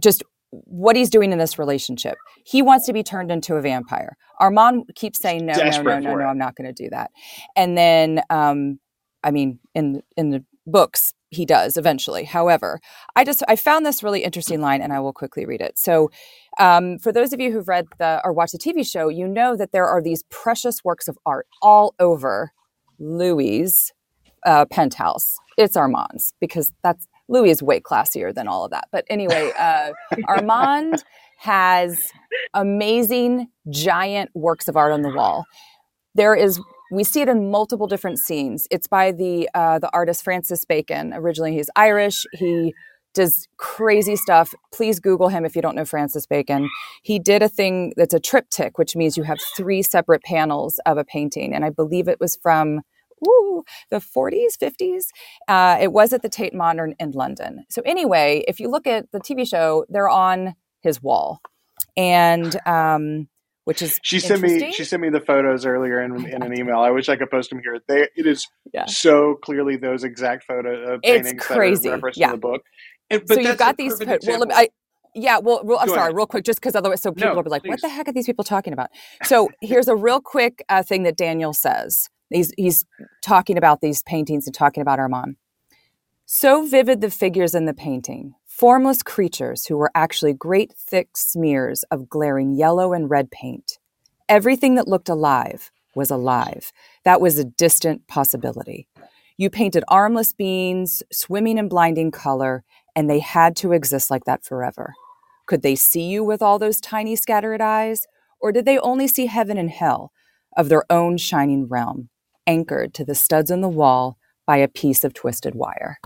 just what he's doing in this relationship. He wants to be turned into a vampire. Armand keeps saying, "No, no, no, no, no, I'm not going to do that." And then, um, I mean, in in the books, he does eventually. However, I just I found this really interesting line, and I will quickly read it. So, um, for those of you who've read the or watched the TV show, you know that there are these precious works of art all over Louis' uh, penthouse. It's Armand's because that's Louis is way classier than all of that. But anyway, uh, Armand has amazing giant works of art on the wall. There is we see it in multiple different scenes. It's by the uh, the artist Francis Bacon. Originally, he's Irish. He does crazy stuff. Please Google him if you don't know Francis Bacon. He did a thing that's a triptych, which means you have three separate panels of a painting, and I believe it was from ooh, the 40s, 50s. Uh, it was at the Tate Modern in London. So anyway, if you look at the TV show, they're on his wall, and um, which is she sent me she sent me the photos earlier in, in an email. I wish I could post them here. They it is yeah. so clearly those exact photo uh, paintings it's crazy. that are referenced yeah. in the book. And, so you've got these. well, I, yeah, well, real, I'm sorry, ahead. real quick, just because otherwise, so people no, will be like, please. "What the heck are these people talking about?" So here's a real quick uh, thing that Daniel says. He's he's talking about these paintings and talking about Armand. So vivid the figures in the painting, formless creatures who were actually great thick smears of glaring yellow and red paint. Everything that looked alive was alive. That was a distant possibility. You painted armless beings, swimming in blinding color, and they had to exist like that forever. Could they see you with all those tiny scattered eyes? Or did they only see heaven and hell of their own shining realm, anchored to the studs in the wall by a piece of twisted wire?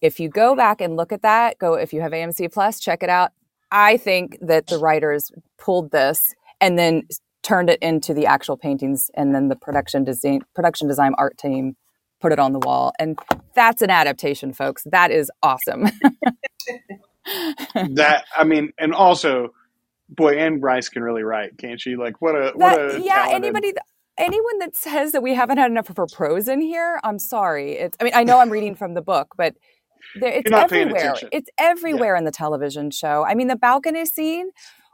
if you go back and look at that, go if you have AMC Plus, check it out. I think that the writers pulled this and then turned it into the actual paintings, and then the production design production design art team put it on the wall, and that's an adaptation, folks. That is awesome. that I mean, and also boy, Anne Rice can really write, can't she? Like what a what a yeah, talented- anybody anyone that says that we haven't had enough of her prose in here, I'm sorry. It's I mean, I know I'm reading from the book, but there, it's everywhere. It's everywhere in the television show. I mean, the balcony scene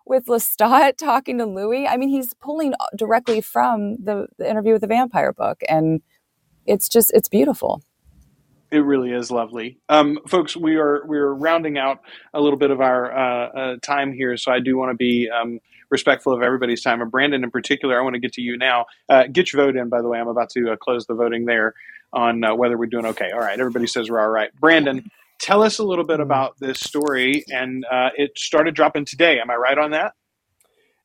with Lestat talking to Louis. I mean, he's pulling directly from the, the interview with the vampire book, and it's just it's beautiful. It really is lovely, um, folks. We are we are rounding out a little bit of our uh, uh, time here, so I do want to be um, respectful of everybody's time. And Brandon, in particular, I want to get to you now. Uh, get your vote in, by the way. I'm about to uh, close the voting there on uh, whether we're doing okay. All right, everybody says we're all right. Brandon, tell us a little bit about this story, and uh, it started dropping today. Am I right on that?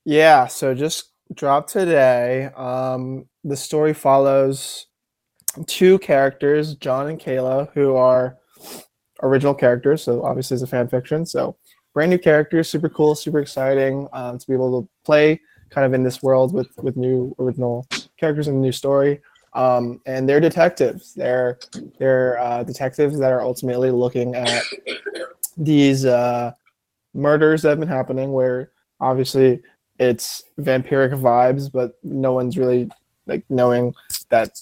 Yeah, so just dropped today. Um, the story follows two characters, John and Kayla, who are original characters. So obviously, it's a fan fiction. So brand new characters, super cool, super exciting um, to be able to play kind of in this world with with new original characters and a new story. Um, and they're detectives. They're they're uh, detectives that are ultimately looking at these uh, murders that have been happening, where obviously it's vampiric vibes, but no one's really like knowing that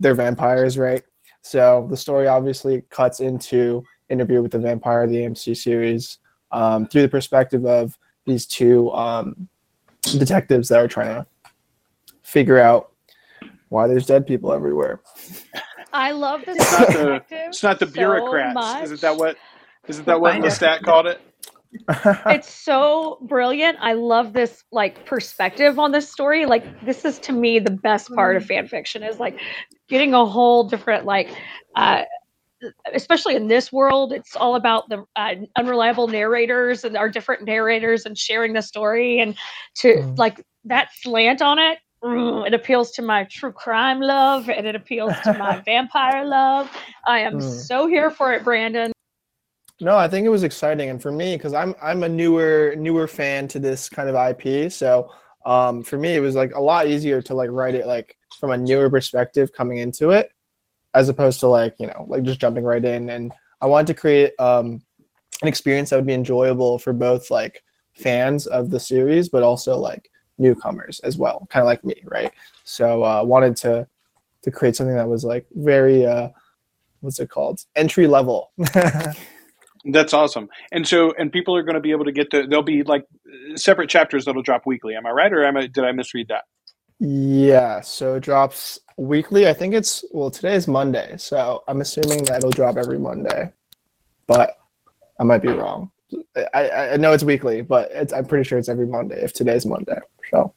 they're vampires, right? So the story obviously cuts into Interview with the Vampire, the AMC series, um, through the perspective of these two um, detectives that are trying to figure out why there's dead people everywhere. I love this It's not the perspective it's not the so bureaucrats. much. Isn't that what isn't that what Find it. Lestat called it? it's so brilliant. I love this like perspective on this story. Like this is to me the best part of fan fiction is like getting a whole different like uh especially in this world it's all about the uh, unreliable narrators and our different narrators and sharing the story and to Mm. like that slant on it mm, it appeals to my true crime love and it appeals to my vampire love i am Mm. so here for it brandon No, I think it was exciting, and for me, because I'm I'm a newer newer fan to this kind of IP, so um, for me it was like a lot easier to like write it like from a newer perspective coming into it, as opposed to like you know like just jumping right in. And I wanted to create um, an experience that would be enjoyable for both like fans of the series, but also like newcomers as well, kind of like me, right? So uh, wanted to to create something that was like very uh, what's it called entry level. That's awesome. And so, and people are going to be able to get the. There'll be like separate chapters that'll drop weekly. Am I right, or am I? Did I misread that? Yeah, so it drops weekly. I think it's well today is Monday, so I'm assuming that it'll drop every Monday. But I might be wrong. I, I- know it's weekly, but it's, I'm pretty sure it's every Monday if today's Monday. So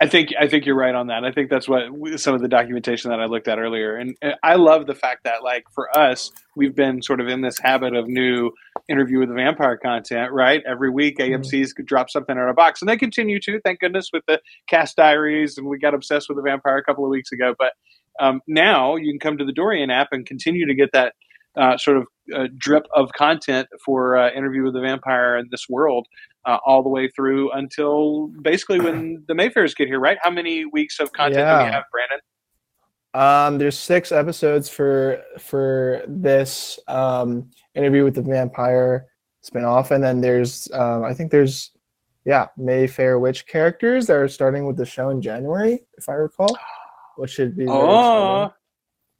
I think I think you're right on that. I think that's what some of the documentation that I looked at earlier, and uh, I love the fact that like for us, we've been sort of in this habit of new interview with the vampire content, right? Every week, AMC's could drop something in our box, and they continue to, thank goodness, with the Cast Diaries, and we got obsessed with the vampire a couple of weeks ago. But um, now you can come to the Dorian app and continue to get that uh, sort of uh, drip of content for uh, interview with the vampire in this world uh, all the way through until basically when the Mayfairs get here, right? How many weeks of content do Yeah. we have, Brandon? um, there's six episodes for for this um, interview with the vampire spinoff, and then there's um, I think there's yeah Mayfair witch characters that are starting with the show in January, if I recall, which should be. Oh,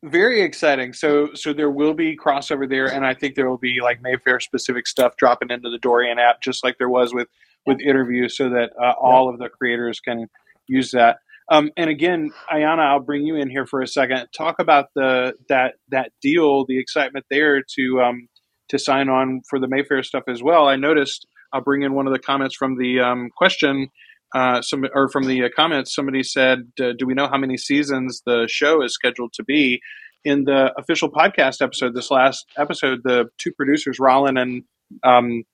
very exciting. So, so there will be crossover there, and I think there will be like Mayfair specific stuff dropping into the Dorian app, just like there was with with interviews, so that uh, all of the creators can use that. Um, and again, Ayana, I'll bring you in here for a second. Talk about the that that deal, the excitement there to um, to sign on for the Mayfair stuff as well. I noticed. I'll bring in one of the comments from the um, question uh, some or from the uh, comments, somebody said, uh, "Do we know how many seasons the show is scheduled to be?" In the official podcast episode, this last episode, the two producers, Rolin and um,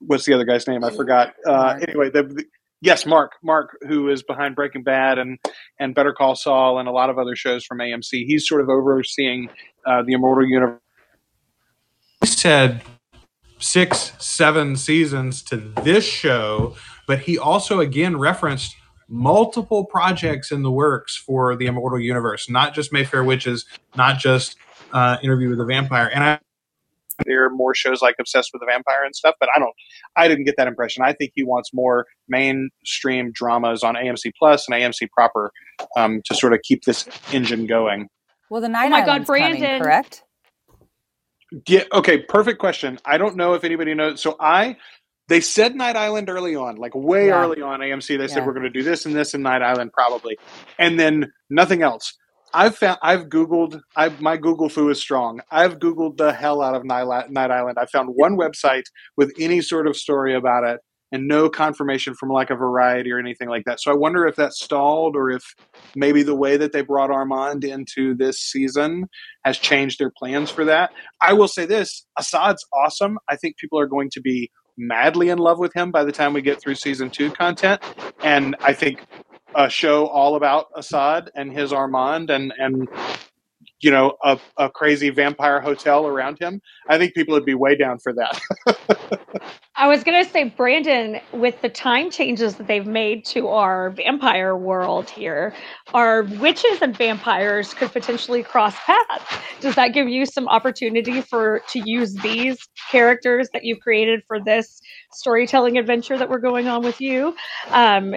what's the other guy's name? I forgot. Uh, anyway, the, the- yes, Mark, Mark, who is behind Breaking Bad and and Better Call Saul and a lot of other shows from AMC. He's sort of overseeing uh, the Immortal Universe. He said six, seven seasons to this show, but he also again referenced multiple projects in the works for the Immortal Universe, not just Mayfair Witches, not just uh, Interview with the Vampire. And I there are more shows like Obsessed with the Vampire and stuff, but I don't. I didn't get that impression. I think he wants more mainstream dramas on AMC Plus and AMC proper um, to sort of keep this engine going. Well, the Night Oh my God, Island's coming, Brandon. correct? Yeah. Okay. Perfect question. I don't know if anybody knows. So I, they said Night Island early on, like way Yeah. early on AMC. They said we're going to do this and this and Night Island probably, and then nothing else. I've found I've Googled. I my Google foo is strong. I've Googled the hell out of Night, Night Island. I found one website with any sort of story about it, and no confirmation from like a Variety or anything like that. So I wonder if that stalled, or if maybe the way that they brought Armand into this season has changed their plans for that. I will say this: Assad's awesome. I think people are going to be madly in love with him by the time we get through season two content, and I think a show all about Assad and his Armand and and you know a, a crazy vampire hotel around him. I think people would be way down for that. I was going to say, Brandon, with the time changes that they've made to our vampire world here, our witches and vampires could potentially cross paths. Does that give you some opportunity for to use these characters that you've created for this storytelling adventure that we're going on with you um,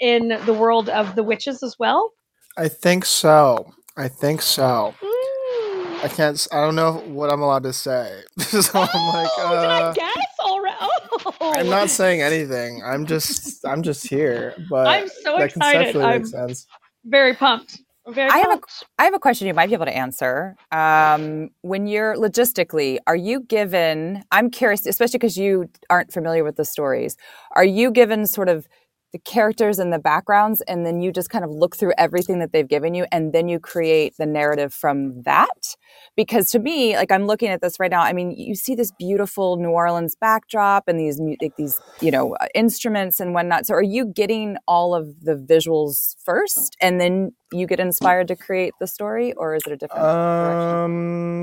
in the world of the witches as well? I think so. I think so. Mm. I can't. I don't know what I'm allowed to say. so I'm like, Oh, did I uh, guess already? Oh. I'm not saying anything. I'm just, I'm just here. But I'm so that excited. conceptually I'm makes sense. very pumped. Very I have a- pumped. I have a question you might be able to answer. Um, when you're logistically, are you given? I'm curious, especially because you aren't familiar with the stories. Are you given sort of the characters and the backgrounds, and then you just kind of look through everything that they've given you, and then you create the narrative from that? Because to me, like I'm looking at this right now. I mean, you see this beautiful New Orleans backdrop and these like these you know uh, instruments and whatnot. So, are you getting all of the visuals first, and then you get inspired to create the story, or is it a different direction?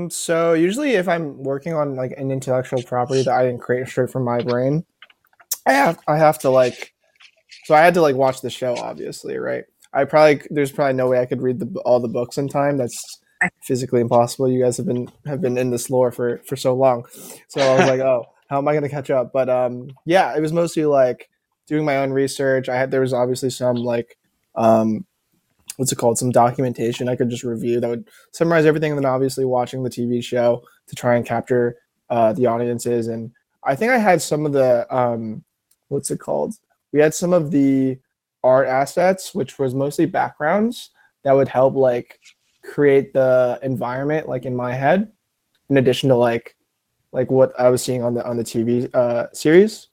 Um. So usually, if I'm working on like an intellectual property that I didn't create straight from my brain, I have I have to like. So I had to like watch the show, obviously, right? I probably there's probably no way I could read the all the books in time. That's physically impossible. You guys have been have been in this lore for for so long, so I was like, oh, how am I going to catch up? But um, yeah, it was mostly like doing my own research. I had there was obviously some like um, what's it called? Some documentation I could just review that would summarize everything, and then obviously watching the TV show to try and capture uh, the audiences. And I think I had some of the um, what's it called? We had some of the art assets, which was mostly backgrounds that would help like create the environment like in my head, in addition to like like what I was seeing on the on the TV uh, series.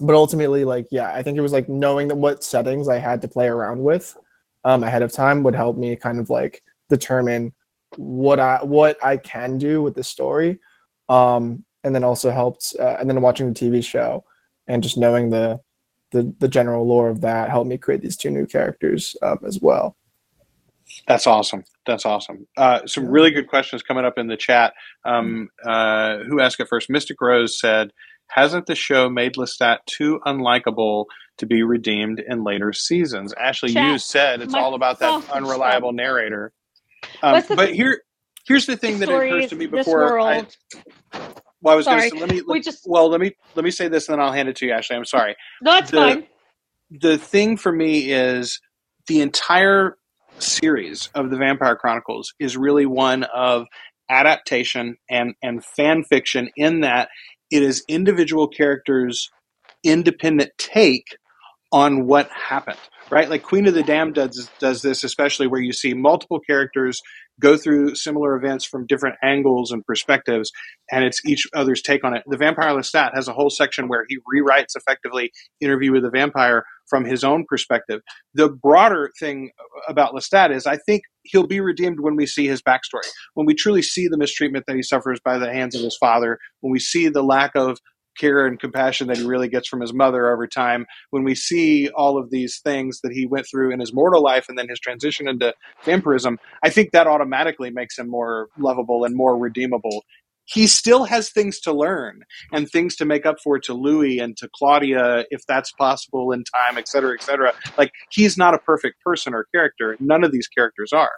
But ultimately, like yeah, I think it was like knowing that what settings I had to play around with um, ahead of time would help me kind of like determine what I what I can do with the story, um, and then also helped uh, and then watching the TV show and just knowing the the the general lore of that helped me create these two new characters um, as well. That's awesome. That's awesome. Uh, some Yeah. really good questions coming up in the chat. Um, uh, who asked it first? Mystic Rose said, "Hasn't the show made Lestat too unlikable to be redeemed in later seasons?" Ashley, you said it's My all about that sausage unreliable narrator. Um, What's the- but here, here's the thing that occurs Stories, to me before. I, world. Well, I was going to say, let me. We just well, let me let me say this, and then I'll hand it to you, Ashley. I'm sorry. no, that's the- fine. the thing for me is the entire series of the Vampire Chronicles is really one of adaptation and and fan fiction in that it is individual characters independent take on what happened right like queen of the damned does does this especially where you see multiple characters go through similar events from different angles and perspectives and it's each other's take on it. The vampire lestat has a whole section where he rewrites effectively interview with the vampire from his own perspective. The broader thing about lestat is i think he'll be redeemed when we see his backstory. When we truly see the mistreatment that he suffers by the hands of his father when we see the lack of care and compassion that he really gets from his mother over time when we see all of these things that he went through in his mortal life and then his transition into vampirism i think that automatically makes him more lovable and more redeemable he still has things to learn and things to make up for to Louis and to Claudia, if that's possible in time, et cetera, et cetera. Like he's not a perfect person or character. None of these characters are.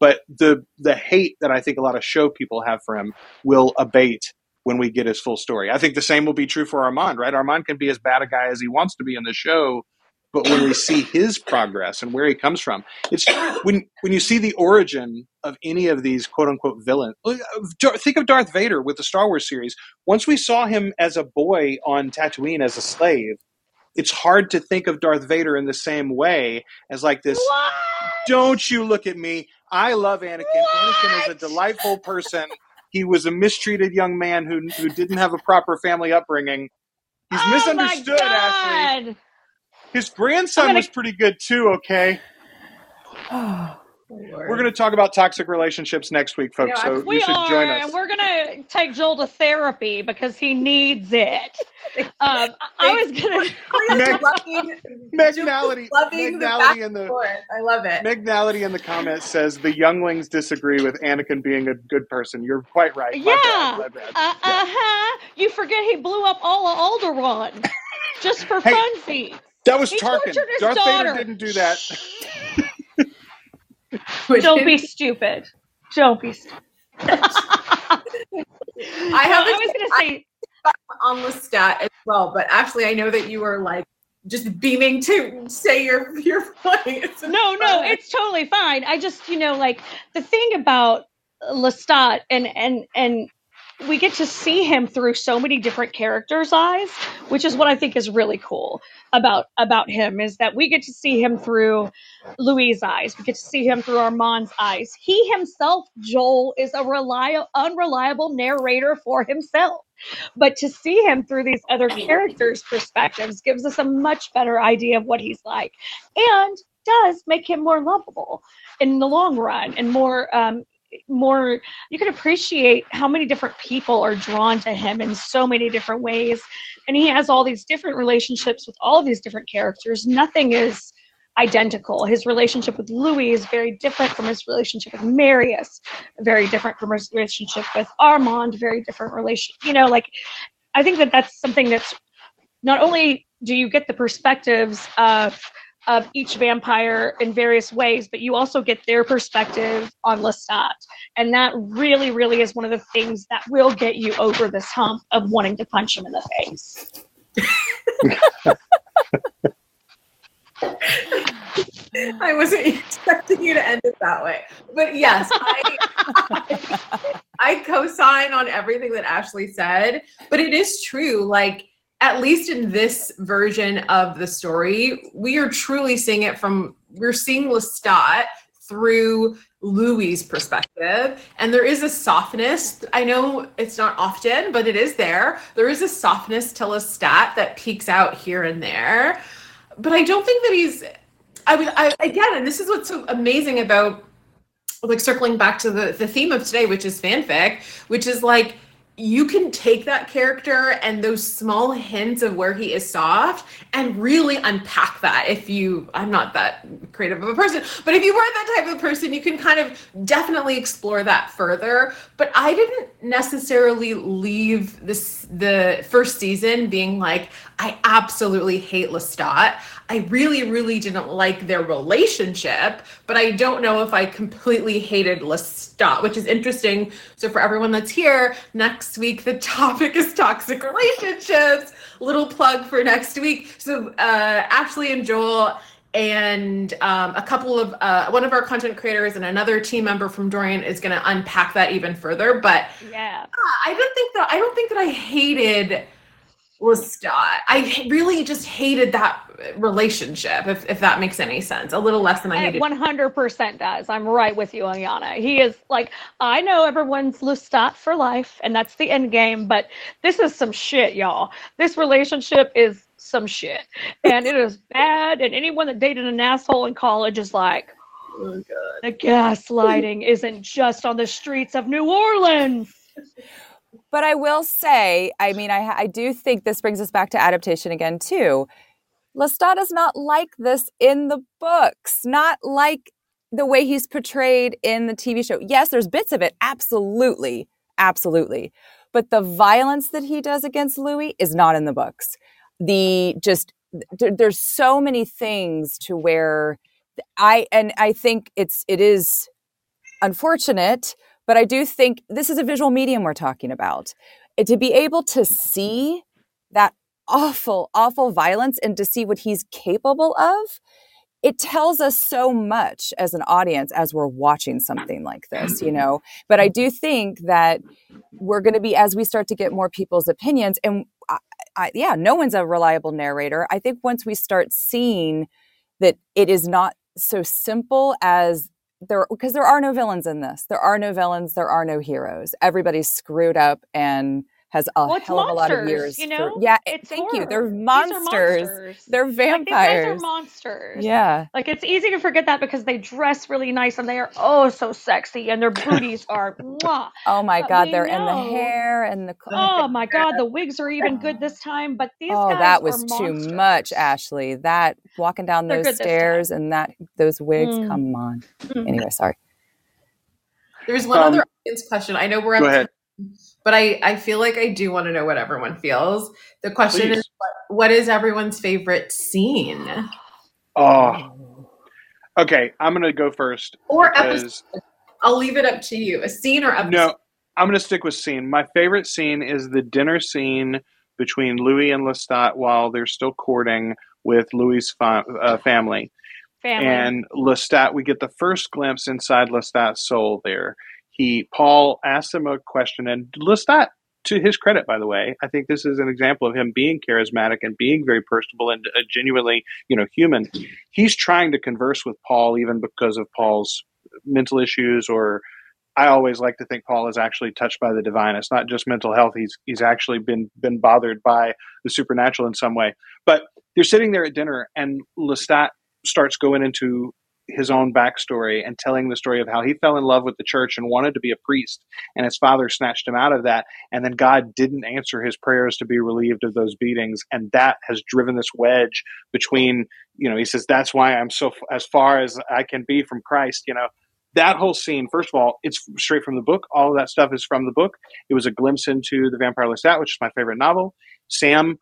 But the the hate that I think a lot of show people have for him will abate when we get his full story. I think the same will be true for Armand, right? Armand can be as bad a guy as he wants to be in the show, but when we see his progress and where he comes from, it's when when you see the origin of any of these quote unquote villains. Uh, think of Darth Vader with the Star Wars series. Once we saw him as a boy on Tatooine as a slave, it's hard to think of Darth Vader in the same way as like this. What? Don't you look at me? I love Anakin. What? Anakin is a delightful person. He was a mistreated young man who who didn't have a proper family upbringing. He's Oh misunderstood, my Ashley. His grandson gonna- was pretty good too. Okay, we're going to talk about toxic relationships next week, folks. Yeah, so We you should are, join us. and we're gonna take Joel to therapy because he needs it. Um, I- I was gonna. Meg- loving, Megnality, loving the back in the forth. I love it. Megnality in the comments says the younglings disagree with Anakin being a good person. You're quite right. Yeah. bad, my bad. Uh Yeah. huh. You forget he blew up all of Alderaan just for Hey, funsies. That was He Tarkin. Darth daughter. Vader didn't do that. Don't be stupid. Don't be stupid. I I have I a was gonna say on Lestat as well, but Ashley, I know that you were like just beaming to say your your point. no, no, it's totally fine. I just, you know, like the thing about Lestat and and and we get to see him through so many different characters' eyes, which is what I think is really cool about about him is that we get to see him through Louis' eyes. We get to see him through Armand's eyes. He himself, Joel, is a reliable, unreliable narrator for himself. But to see him through these other characters' perspectives gives us a much better idea of what he's like, and does make him more lovable in the long run, and more. Um, more you can appreciate how many different people are drawn to him in so many different ways. And he has all these different relationships with all of these different characters. Nothing is identical. His relationship with louis is very different from his relationship with marius very different from his relationship with armand very different relation you know like i think that that's something that's not only do you get the perspectives of of each vampire in various ways, but you also get their perspective on Lestat. And that really, really is one of the things that will get you over this hump of wanting to punch him in the face. I wasn't expecting you to end it that way. But yes, I, I, I co-sign on everything that Ashley said. But it is true, like at least in this version of the story, we are truly seeing it from we're seeing Lestat through Louis' perspective. And there is a softness. I know it's not often, but it is there. There is a softness to Lestat that peeks out here and there. But I don't think that he's I would I again, and this is what's so amazing about like circling back to the, the theme of today, which is fanfic, which is like you can take that character and those small hints of where he is soft and really unpack that if you i'm not that creative of a person but if you weren't that type of person you can kind of definitely explore that further. But i didn't necessarily leave this the first season being like i absolutely hate lestat i really really didn't like their relationship but i don't know if i completely hated lestat which is interesting. So for everyone that's here next week the topic is toxic relationships. Little plug for next week. So uh, ashley and joel and um, a couple of uh, one of our content creators and another team member from dorian is going to unpack that even further but Yeah. i don't think that i don't think that i hated lestat i really just hated that relationship if, if that makes any sense a little less than i hated 100% does. I'm right with you, Ayana. He is like, I know everyone's Lestat for life, and that's the end game, but this is some shit, y'all. This relationship is some shit. And it is bad. And anyone that dated an asshole in college is like, Oh, the gaslighting isn't just on the streets of New Orleans. But I will say, I mean, I, I do think this brings us back to adaptation again, too. Lestat is not like this in the books, not like the way he's portrayed in the TV show. Yes, there's bits of it, absolutely, absolutely. But the violence that he does against Louis is not in the books. The just th- there's so many things to where I and I think it's it is unfortunate, but I do think this is a visual medium we're talking about. To be able to see that awful, awful violence and to see what he's capable of, it tells us so much as an audience as we're watching something like this, you know. But I do think that we're going to be as we start to get more people's opinions, and I, I, yeah, no one's a reliable narrator. I think once we start seeing that it is not so simple as there because there are no villains in this. There are no villains. There are no heroes. Everybody's screwed up and has a Well, it's hell of a lot of years. you for- know? yeah, It's thank you. They're monsters. monsters. They're Like, these guys are monsters. yeah. Like it's easy to forget that because they dress really nice and they are oh so sexy and their booties are mwah. Oh my But God, they're in the hair and the. Oh my god, the wigs are even good this time, but these guys oh, guys that was are too much, Ashley. That walking down They're those good this time. stairs and that those wigs. Mm. Come on. Mm. Anyway, sorry. There's one Um, other audience question. I know we're Go up, ahead. But I I feel like I do want to know what everyone feels. The question Please. is, what, what is everyone's favorite scene Oh, okay. I'm gonna go first or episode? I'll leave it up to you. A scene or episode? no, I'm gonna stick with scene. My favorite scene is the dinner scene between Louis and Lestat while they're still courting with Louis's fa- uh, family. Family. and Lestat, we get the first glimpse inside Lestat's soul. There, he Paul asks him a question, and Lestat, to his credit, by the way, I think this is an example of him being charismatic and being very personable and uh, genuinely, you know, human. He's trying to converse with Paul, even because of Paul's mental issues or. I always like to think Paul is actually touched by the divine. It's not just mental health. He's he's actually been been bothered by the supernatural in some way. But they're sitting there at dinner, and Lestat starts going into his own backstory and telling the story of how he fell in love with the church and wanted to be a priest and his father snatched him out of that and then god didn't answer his prayers to be relieved of those beatings and that has driven this wedge between you know he says that's why i'm so as far as i can be from christ you know. That whole scene first of all it's straight from the book. All of that stuff is from the book. It was a glimpse into the vampire lestat which is my favorite novel. Sam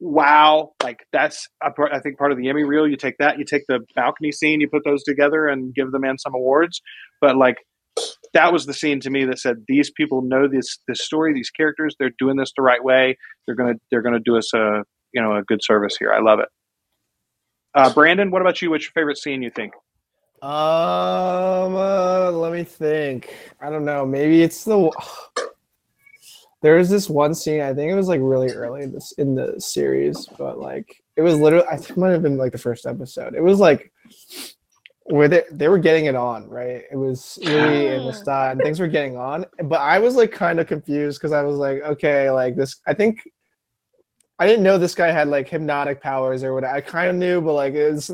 wow like that's part, i think part of the emmy reel you take that you take the balcony scene you put those together and give the man some awards but like that was the scene to me that said these people know this this story these characters they're doing this the right way they're gonna they're gonna do us a you know a good service here i love it uh, brandon what about you what's your favorite scene you think Um, uh, let me think. I don't know. Maybe it's the. There was this one scene. I think it was like really early in this in the series, but like it was literally. I think it might have been like the first episode. It was like where they they were getting it on, right? It was Louis and ah. Lestat, and things were getting on. But I was like kind of confused because I was like, okay, like this. I think I didn't know this guy had like hypnotic powers or what. I kind of knew, but like it was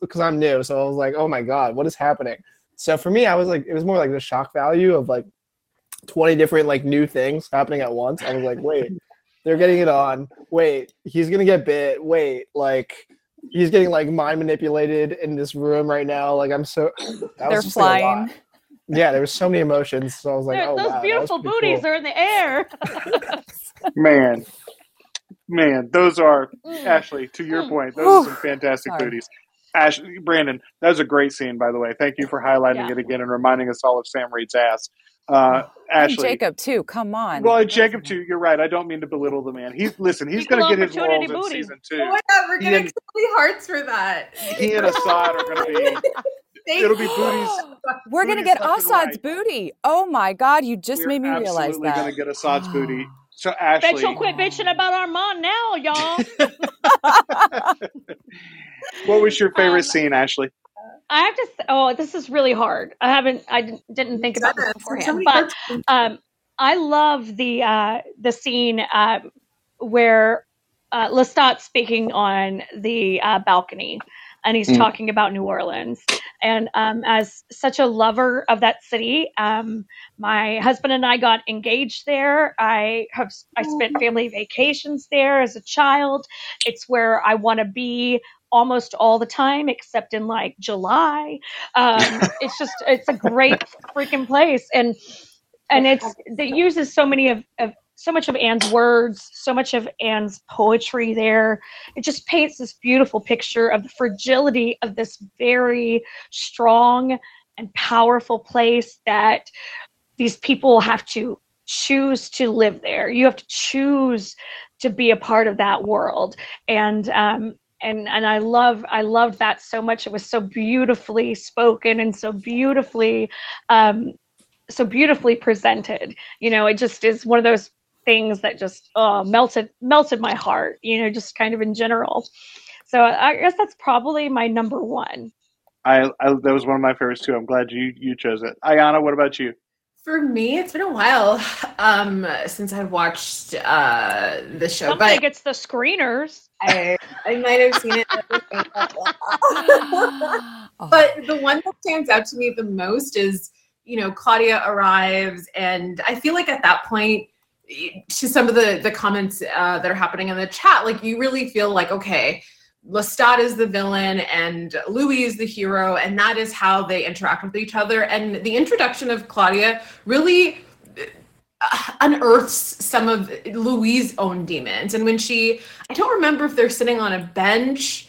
because I'm new, so I was like, oh my god, what is happening? So for me, I was like, it was more like the shock value of like 20 different like new things happening at once. I was like, wait, they're getting it on. Wait, he's gonna get bit. Wait, like he's getting like mind manipulated in this room right now. Like I'm so that They're was just, like, flying. Yeah, there was so many emotions. So I was like, They're- oh those wow, beautiful booties cool. are in the air. man man those are Mm. ashley to your Mm. point those are some fantastic Sorry. booties Ash, Brandon, that was a great scene, by the way. Thank you for highlighting Yeah. it again and reminding us all of Sam Reid's ass. Uh, And Ashley, Jacob too. Come on. Well, and Jacob too. You're right. I don't mean to belittle the man. He's listen. He's going to get his opportunity roles in season two. Oh my god, we're He getting and- so many hearts for that. He and Assad are going to be. It'll be you. booties. We're gonna get Assad's right. booty. Oh my God! You just We're made me realize absolutely that. going to get Assad's booty. So Ashley, Bet you'll quit bitching about Armand now, y'all. what was your favorite Um, scene, Ashley? I have to. s- Oh, this is really hard. I haven't. I didn't, didn't think about this So beforehand, but um, I love the uh, the scene uh, where uh, Lestat's speaking on the uh, balcony, and he's Mm. talking about New Orleans. And um, as such a lover of that city, um, my husband and I got engaged there. I have I spent family vacations there as a child. It's where I want to be almost all the time, except in like July. Um, it's just it's a great freaking place and and it's it uses so many of, of so much of Anne's words, so much of Anne's poetry there. It just paints this beautiful picture of the fragility of this very strong and powerful place that these people have to choose to live there. You have to choose to be a part of that world. And um, and and I love I loved that so much. It was so beautifully spoken and so beautifully um, so beautifully presented. You know, it just is one of those things that just oh, melted melted my heart. You know, just kind of in general. So I guess that's probably my number one. I, I that was one of my favorites too. I'm glad you you chose it. Ayana, what about you? For me, it's been a while um, since I've watched uh, the show. Somebody but gets the screeners. I, I might have seen it. but the one that stands out to me the most is, you know, Claudia arrives, and I feel like at that point, to some of the the comments uh, that are happening in the chat, like you really feel like, okay, Lestat is the villain and Louis is the hero, and that is how they interact with each other. And the introduction of Claudia really uh, unearths some of Louis' own demons. And when she, I don't remember if they're sitting on a bench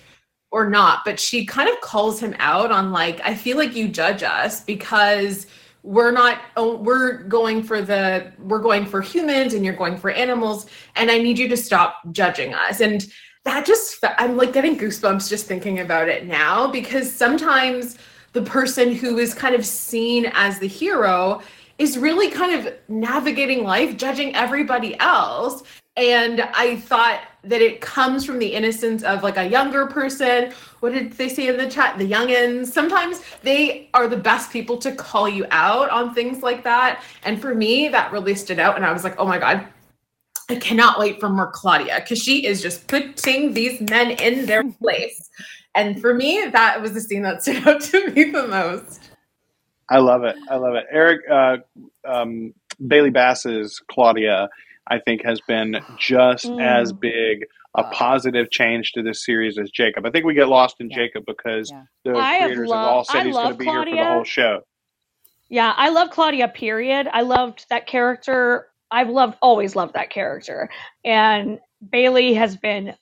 or not, but she kind of calls him out on, like, I feel like you judge us because we're not oh, we're going for the we're going for humans and you're going for animals and i need you to stop judging us and that just i'm like getting goosebumps just thinking about it now because sometimes the person who is kind of seen as the hero is really kind of navigating life judging everybody else. And i thought that it comes from the innocence of like a younger person. What did they say in the chat? The youngins. Sometimes they are the best people to call you out on things like that. And for me that really stood out and i was like oh my god I cannot wait for more Claudia because she is just putting these men in their place. And for me, that was the scene that stood out to me the most. I love it. I love it. Eric uh, um, Bailey Bass's Claudia, I think, has been just mm. as big a positive change to this series as Jacob. I think we get lost in yeah. Jacob because yeah. the I creators have, all said I he's going to be Claudia. here for the whole show. Yeah, I love Claudia. Period. I loved that character I've loved always loved that character, and Bailey has been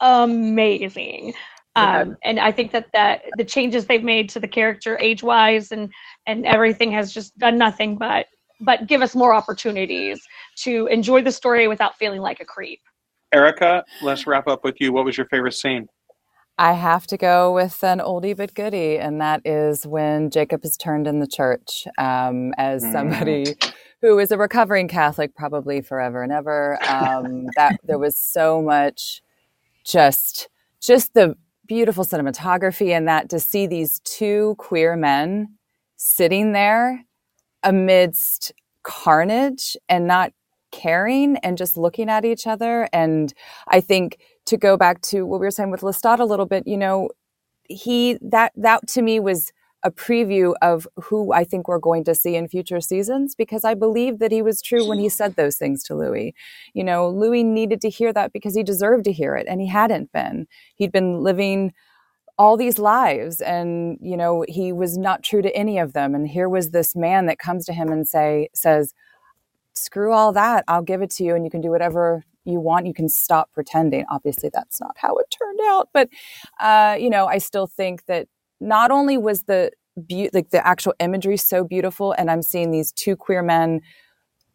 amazing. Um, and I think that that the changes they've made to the character age wise and and everything has just done nothing but but give us more opportunities to enjoy the story without feeling like a creep. Erica, let's wrap up with you. What was your favorite scene? I have to go with an oldie but goodie, and that is when Jacob is turned in the church um, as mm. somebody mm who is a recovering Catholic probably forever and ever. Um, that there was so much just just the beautiful cinematography and that to see these two queer men sitting there amidst carnage and not caring and just looking at each other and i think to go back to what we were saying with lestat a little bit you know he that that to me was a preview of who I think we're going to see in future seasons because I believe that he was true when he said those things to Louis. You know, Louis needed to hear that because he deserved to hear it and he hadn't been. He'd been living all these lives and you know he was not true to any of them and here was this man that comes to him and say says screw all that i'll give it to you and you can do whatever you want you can stop pretending obviously that's not how it turned out but uh, you know i still think that not only was the be- like the actual imagery so beautiful and i'm seeing these two queer men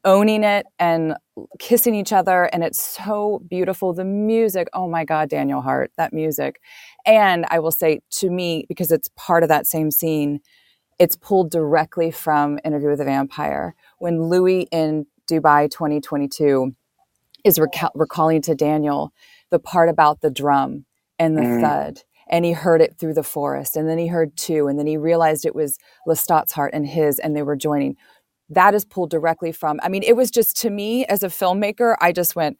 owning it and kissing each other and it's so beautiful. The music oh my god daniel hart that music. And i will say to me because it's part of that same scene it's pulled directly from interview with a vampire. When louis in dubai 2022 is reca- recalling to daniel the part about the drum and the mm. thud and he heard it through the forest and then he heard two and then he realized it was lestat's heart and his and they were joining. That is pulled directly from i mean it was just to me as a filmmaker i just went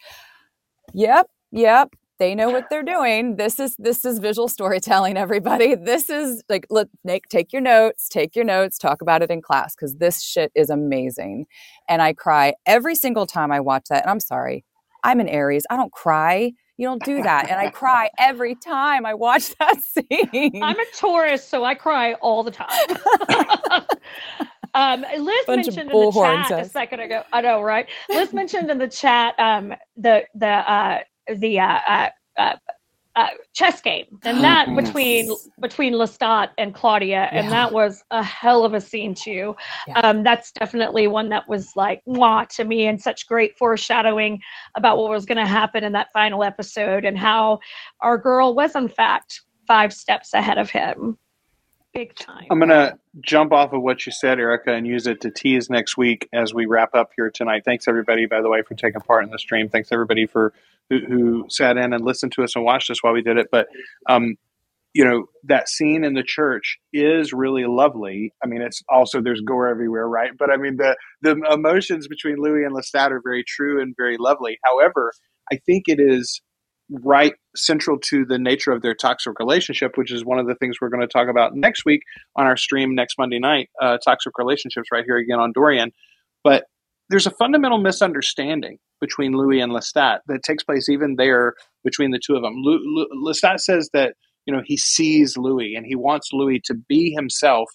yep yep they know what they're doing. This is this is visual storytelling everybody. This is like look Nick, take your notes take your notes talk about it in class because this shit is amazing. And i cry every single time i watch that and i'm sorry i'm an aries i don't cry you don't do that. And I cry every time I watch that scene. I'm a Taurus, so I cry all the time. Um, Liz mentioned in the chat a second ago. I know, right? Liz mentioned in the chat um, the the uh, the uh, uh, uh, chess game, and that between between Lestat and Claudia, and Yeah. that was a hell of a scene too. Yeah. Um, that's definitely one that was like mwah to me, and such great foreshadowing about what was going to happen in that final episode, and how our girl was in fact five steps ahead of him, big time. I'm going to jump off of what you said, Erica, and use it to tease next week as we wrap up here tonight. Thanks, everybody, by the way, for taking part in the stream. Thanks, everybody, for who, who sat in and listened to us and watched us while we did it. But, um, you know, that scene in the church is really lovely. I mean, it's also there's gore everywhere, right? But I mean, the the emotions between Louis and Lestat are very true and very lovely. However, I think it is right central to the nature of their toxic relationship, which is one of the things we're going to talk about next week on our stream next Monday night. Uh, toxic relationships, right here again on Dorian. But there's a fundamental misunderstanding between Louis and Lestat that takes place even there between the two of them. Lestat says that you know he sees Louis and he wants Louis to be himself,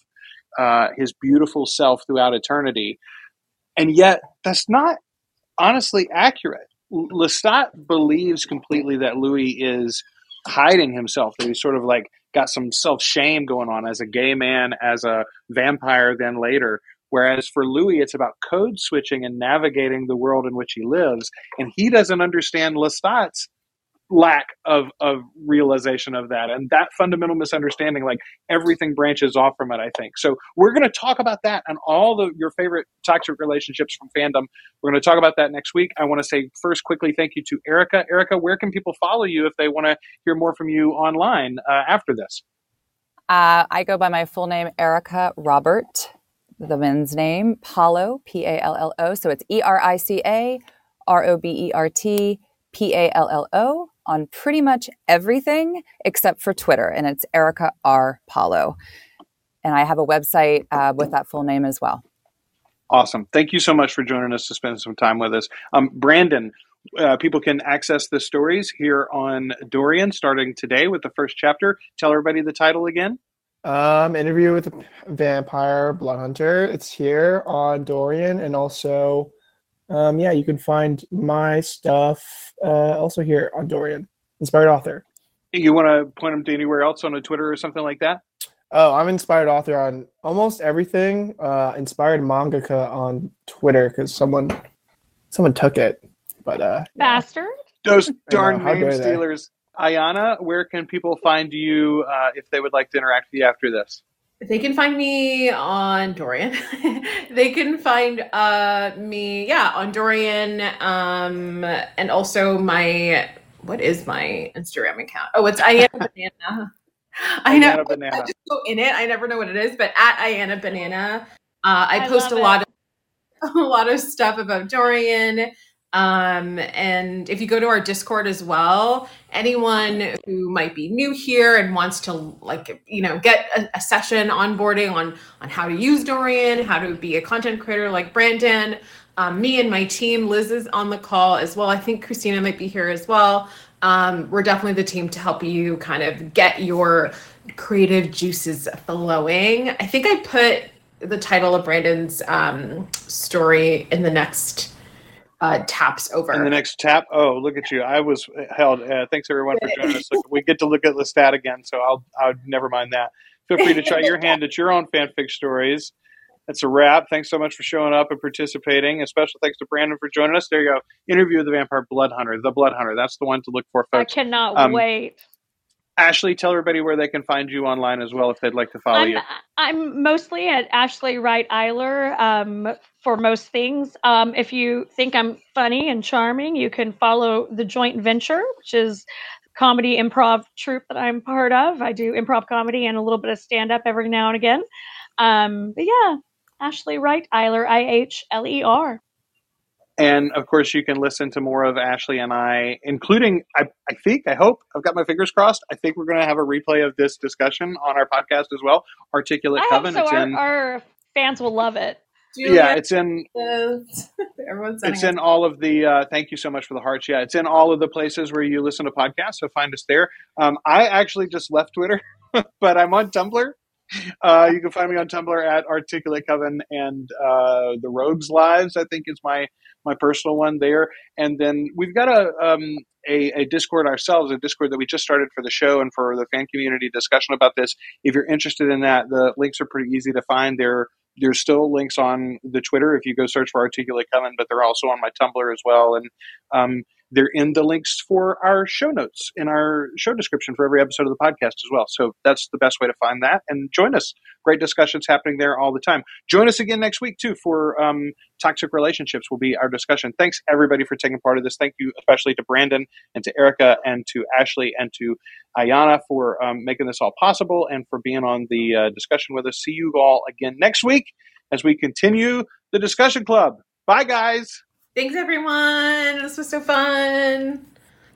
uh, his beautiful self throughout eternity, and yet that's not honestly accurate. Lestat believes completely that Louis is hiding himself, that he's sort of like got some self shame going on as a gay man, as a vampire, then later. Whereas for Louis, it's about code switching and navigating the world in which he lives. And he doesn't understand Lestat's lack of, of realization of that. And that fundamental misunderstanding, like everything branches off from it, I think. So we're going to talk about that and all the your favorite toxic relationships from fandom. We're going to talk about that next week. I want to say first quickly thank you to Erica. Erica, where can people follow you if they want to hear more from you online uh, after this? Uh, I go by my full name, Erica Robert, the men's name, Pallo, P A L L O. So it's E R I C A R O B E R T P A L L O on pretty much everything except for Twitter. And it's Erica R. Pallo. And I have a website uh, with that full name as well. Awesome. Thank you so much for joining us to spend some time with us. Um, Brandon, uh, people can access the stories here on Dorian starting today with the first chapter. Tell everybody the title again. Um, interview with the vampire blood hunter. It's here on Dorian, and also, um, yeah, you can find my stuff uh, also here on Dorian. Inspired author. You want to point them to anywhere else on a Twitter or something like that? Oh, I'm inspired author on almost everything. Uh, inspired mangaka on Twitter because someone someone took it. But uh, yeah. Bastard. Those darn how name stealers. Ayana, where can people find you uh, if they would like to interact with you after this? They can find me on Dorian. they can find uh me, yeah, on Dorian. Um, and also my what is my Instagram account? Oh, it's Iana Banana. I know. Banana. I just go in it. I never know what it is, but at Iana Banana, uh, I, I post a love lot of a lot of stuff about Dorian. Um, and if you go to our Discord as well, anyone who might be new here and wants to like, you know, get a, a session onboarding on on how to use Dorian, how to be a content creator like Brandon, um, me and my team, Liz is on the call as well. I think Christina might be here as well. Um, we're definitely the team to help you kind of get your creative juices flowing. I think I put the title of Brandon's um, story in the next uh, taps over. In the next tap, oh, look at you! I was held. Uh, thanks everyone for joining us. Look, we get to look at Lestat again, so I'll, I'll never mind that. Feel free to try your hand at your own fanfic stories. That's a wrap. Thanks so much for showing up and participating. A special thanks to Brandon for joining us. There you go. Interview with the Vampire Blood Hunter. The Blood Hunter. That's the one to look for, I cannot Um, wait. Ashley, tell everybody where they can find you online as well if they'd like to follow I'm, you. I'm mostly at Ashley Wright Ihler um, for most things. Um, if you think I'm funny and charming, you can follow the Joint Venture, which is comedy improv troupe that I'm part of. I do improv comedy and a little bit of stand up every now and again. Um, but yeah, Ashley Wright Ihler, I H L E R. And of course, you can listen to more of Ashley and I, including, I, I think, I hope, I've got my fingers crossed. I think we're going to have a replay of this discussion on our podcast as well. Articulate I hope Coven. so. It's Our, in, our fans will love it. yeah, it's in, is. Everyone's it's in all of the, uh, thank you so much for the hearts. Yeah, it's in all of the places where you listen to podcasts. So find us there. Um, I actually just left Twitter, but I'm on Tumblr. Uh, you can find me on Tumblr at Articulate Coven and uh, the Rogues Lives. I think is my my personal one there. And then we've got a, um, a, a Discord ourselves, a Discord that we just started for the show and for the fan community discussion about this. If you're interested in that, the links are pretty easy to find. There, there's still links on the Twitter if you go search for Articulate Coven, but they're also on my Tumblr as well. And um, they're in the links for our show notes in our show description for every episode of the podcast as well. So that's the best way to find that. And join us. Great discussions happening there all the time. Join us again next week, too, for um, toxic relationships will be our discussion. Thanks, everybody, for taking part of this. Thank you, especially to Brandon and to Erica and to Ashley and to Ayana for um, making this all possible and for being on the uh, discussion with us. See you all again next week as we continue the discussion club. Bye, guys. Thanks, everyone. This was so fun.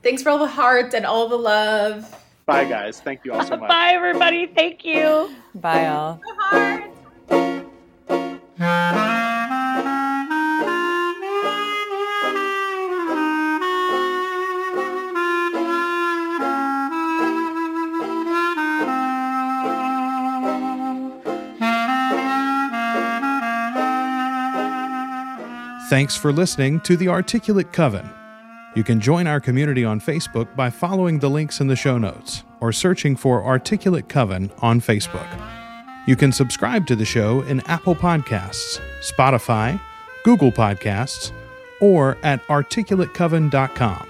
Thanks for all the hearts and all the love. Bye, guys. Thank you all so much. Bye, everybody. Thank you. Bye, all. Thanks for listening to The Articulate Coven. You can join our community on Facebook by following the links in the show notes or searching for Articulate Coven on Facebook. You can subscribe to the show in Apple Podcasts, Spotify, Google Podcasts, or at articulatecoven.com.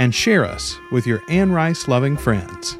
And share us with your Anne Rice loving friends.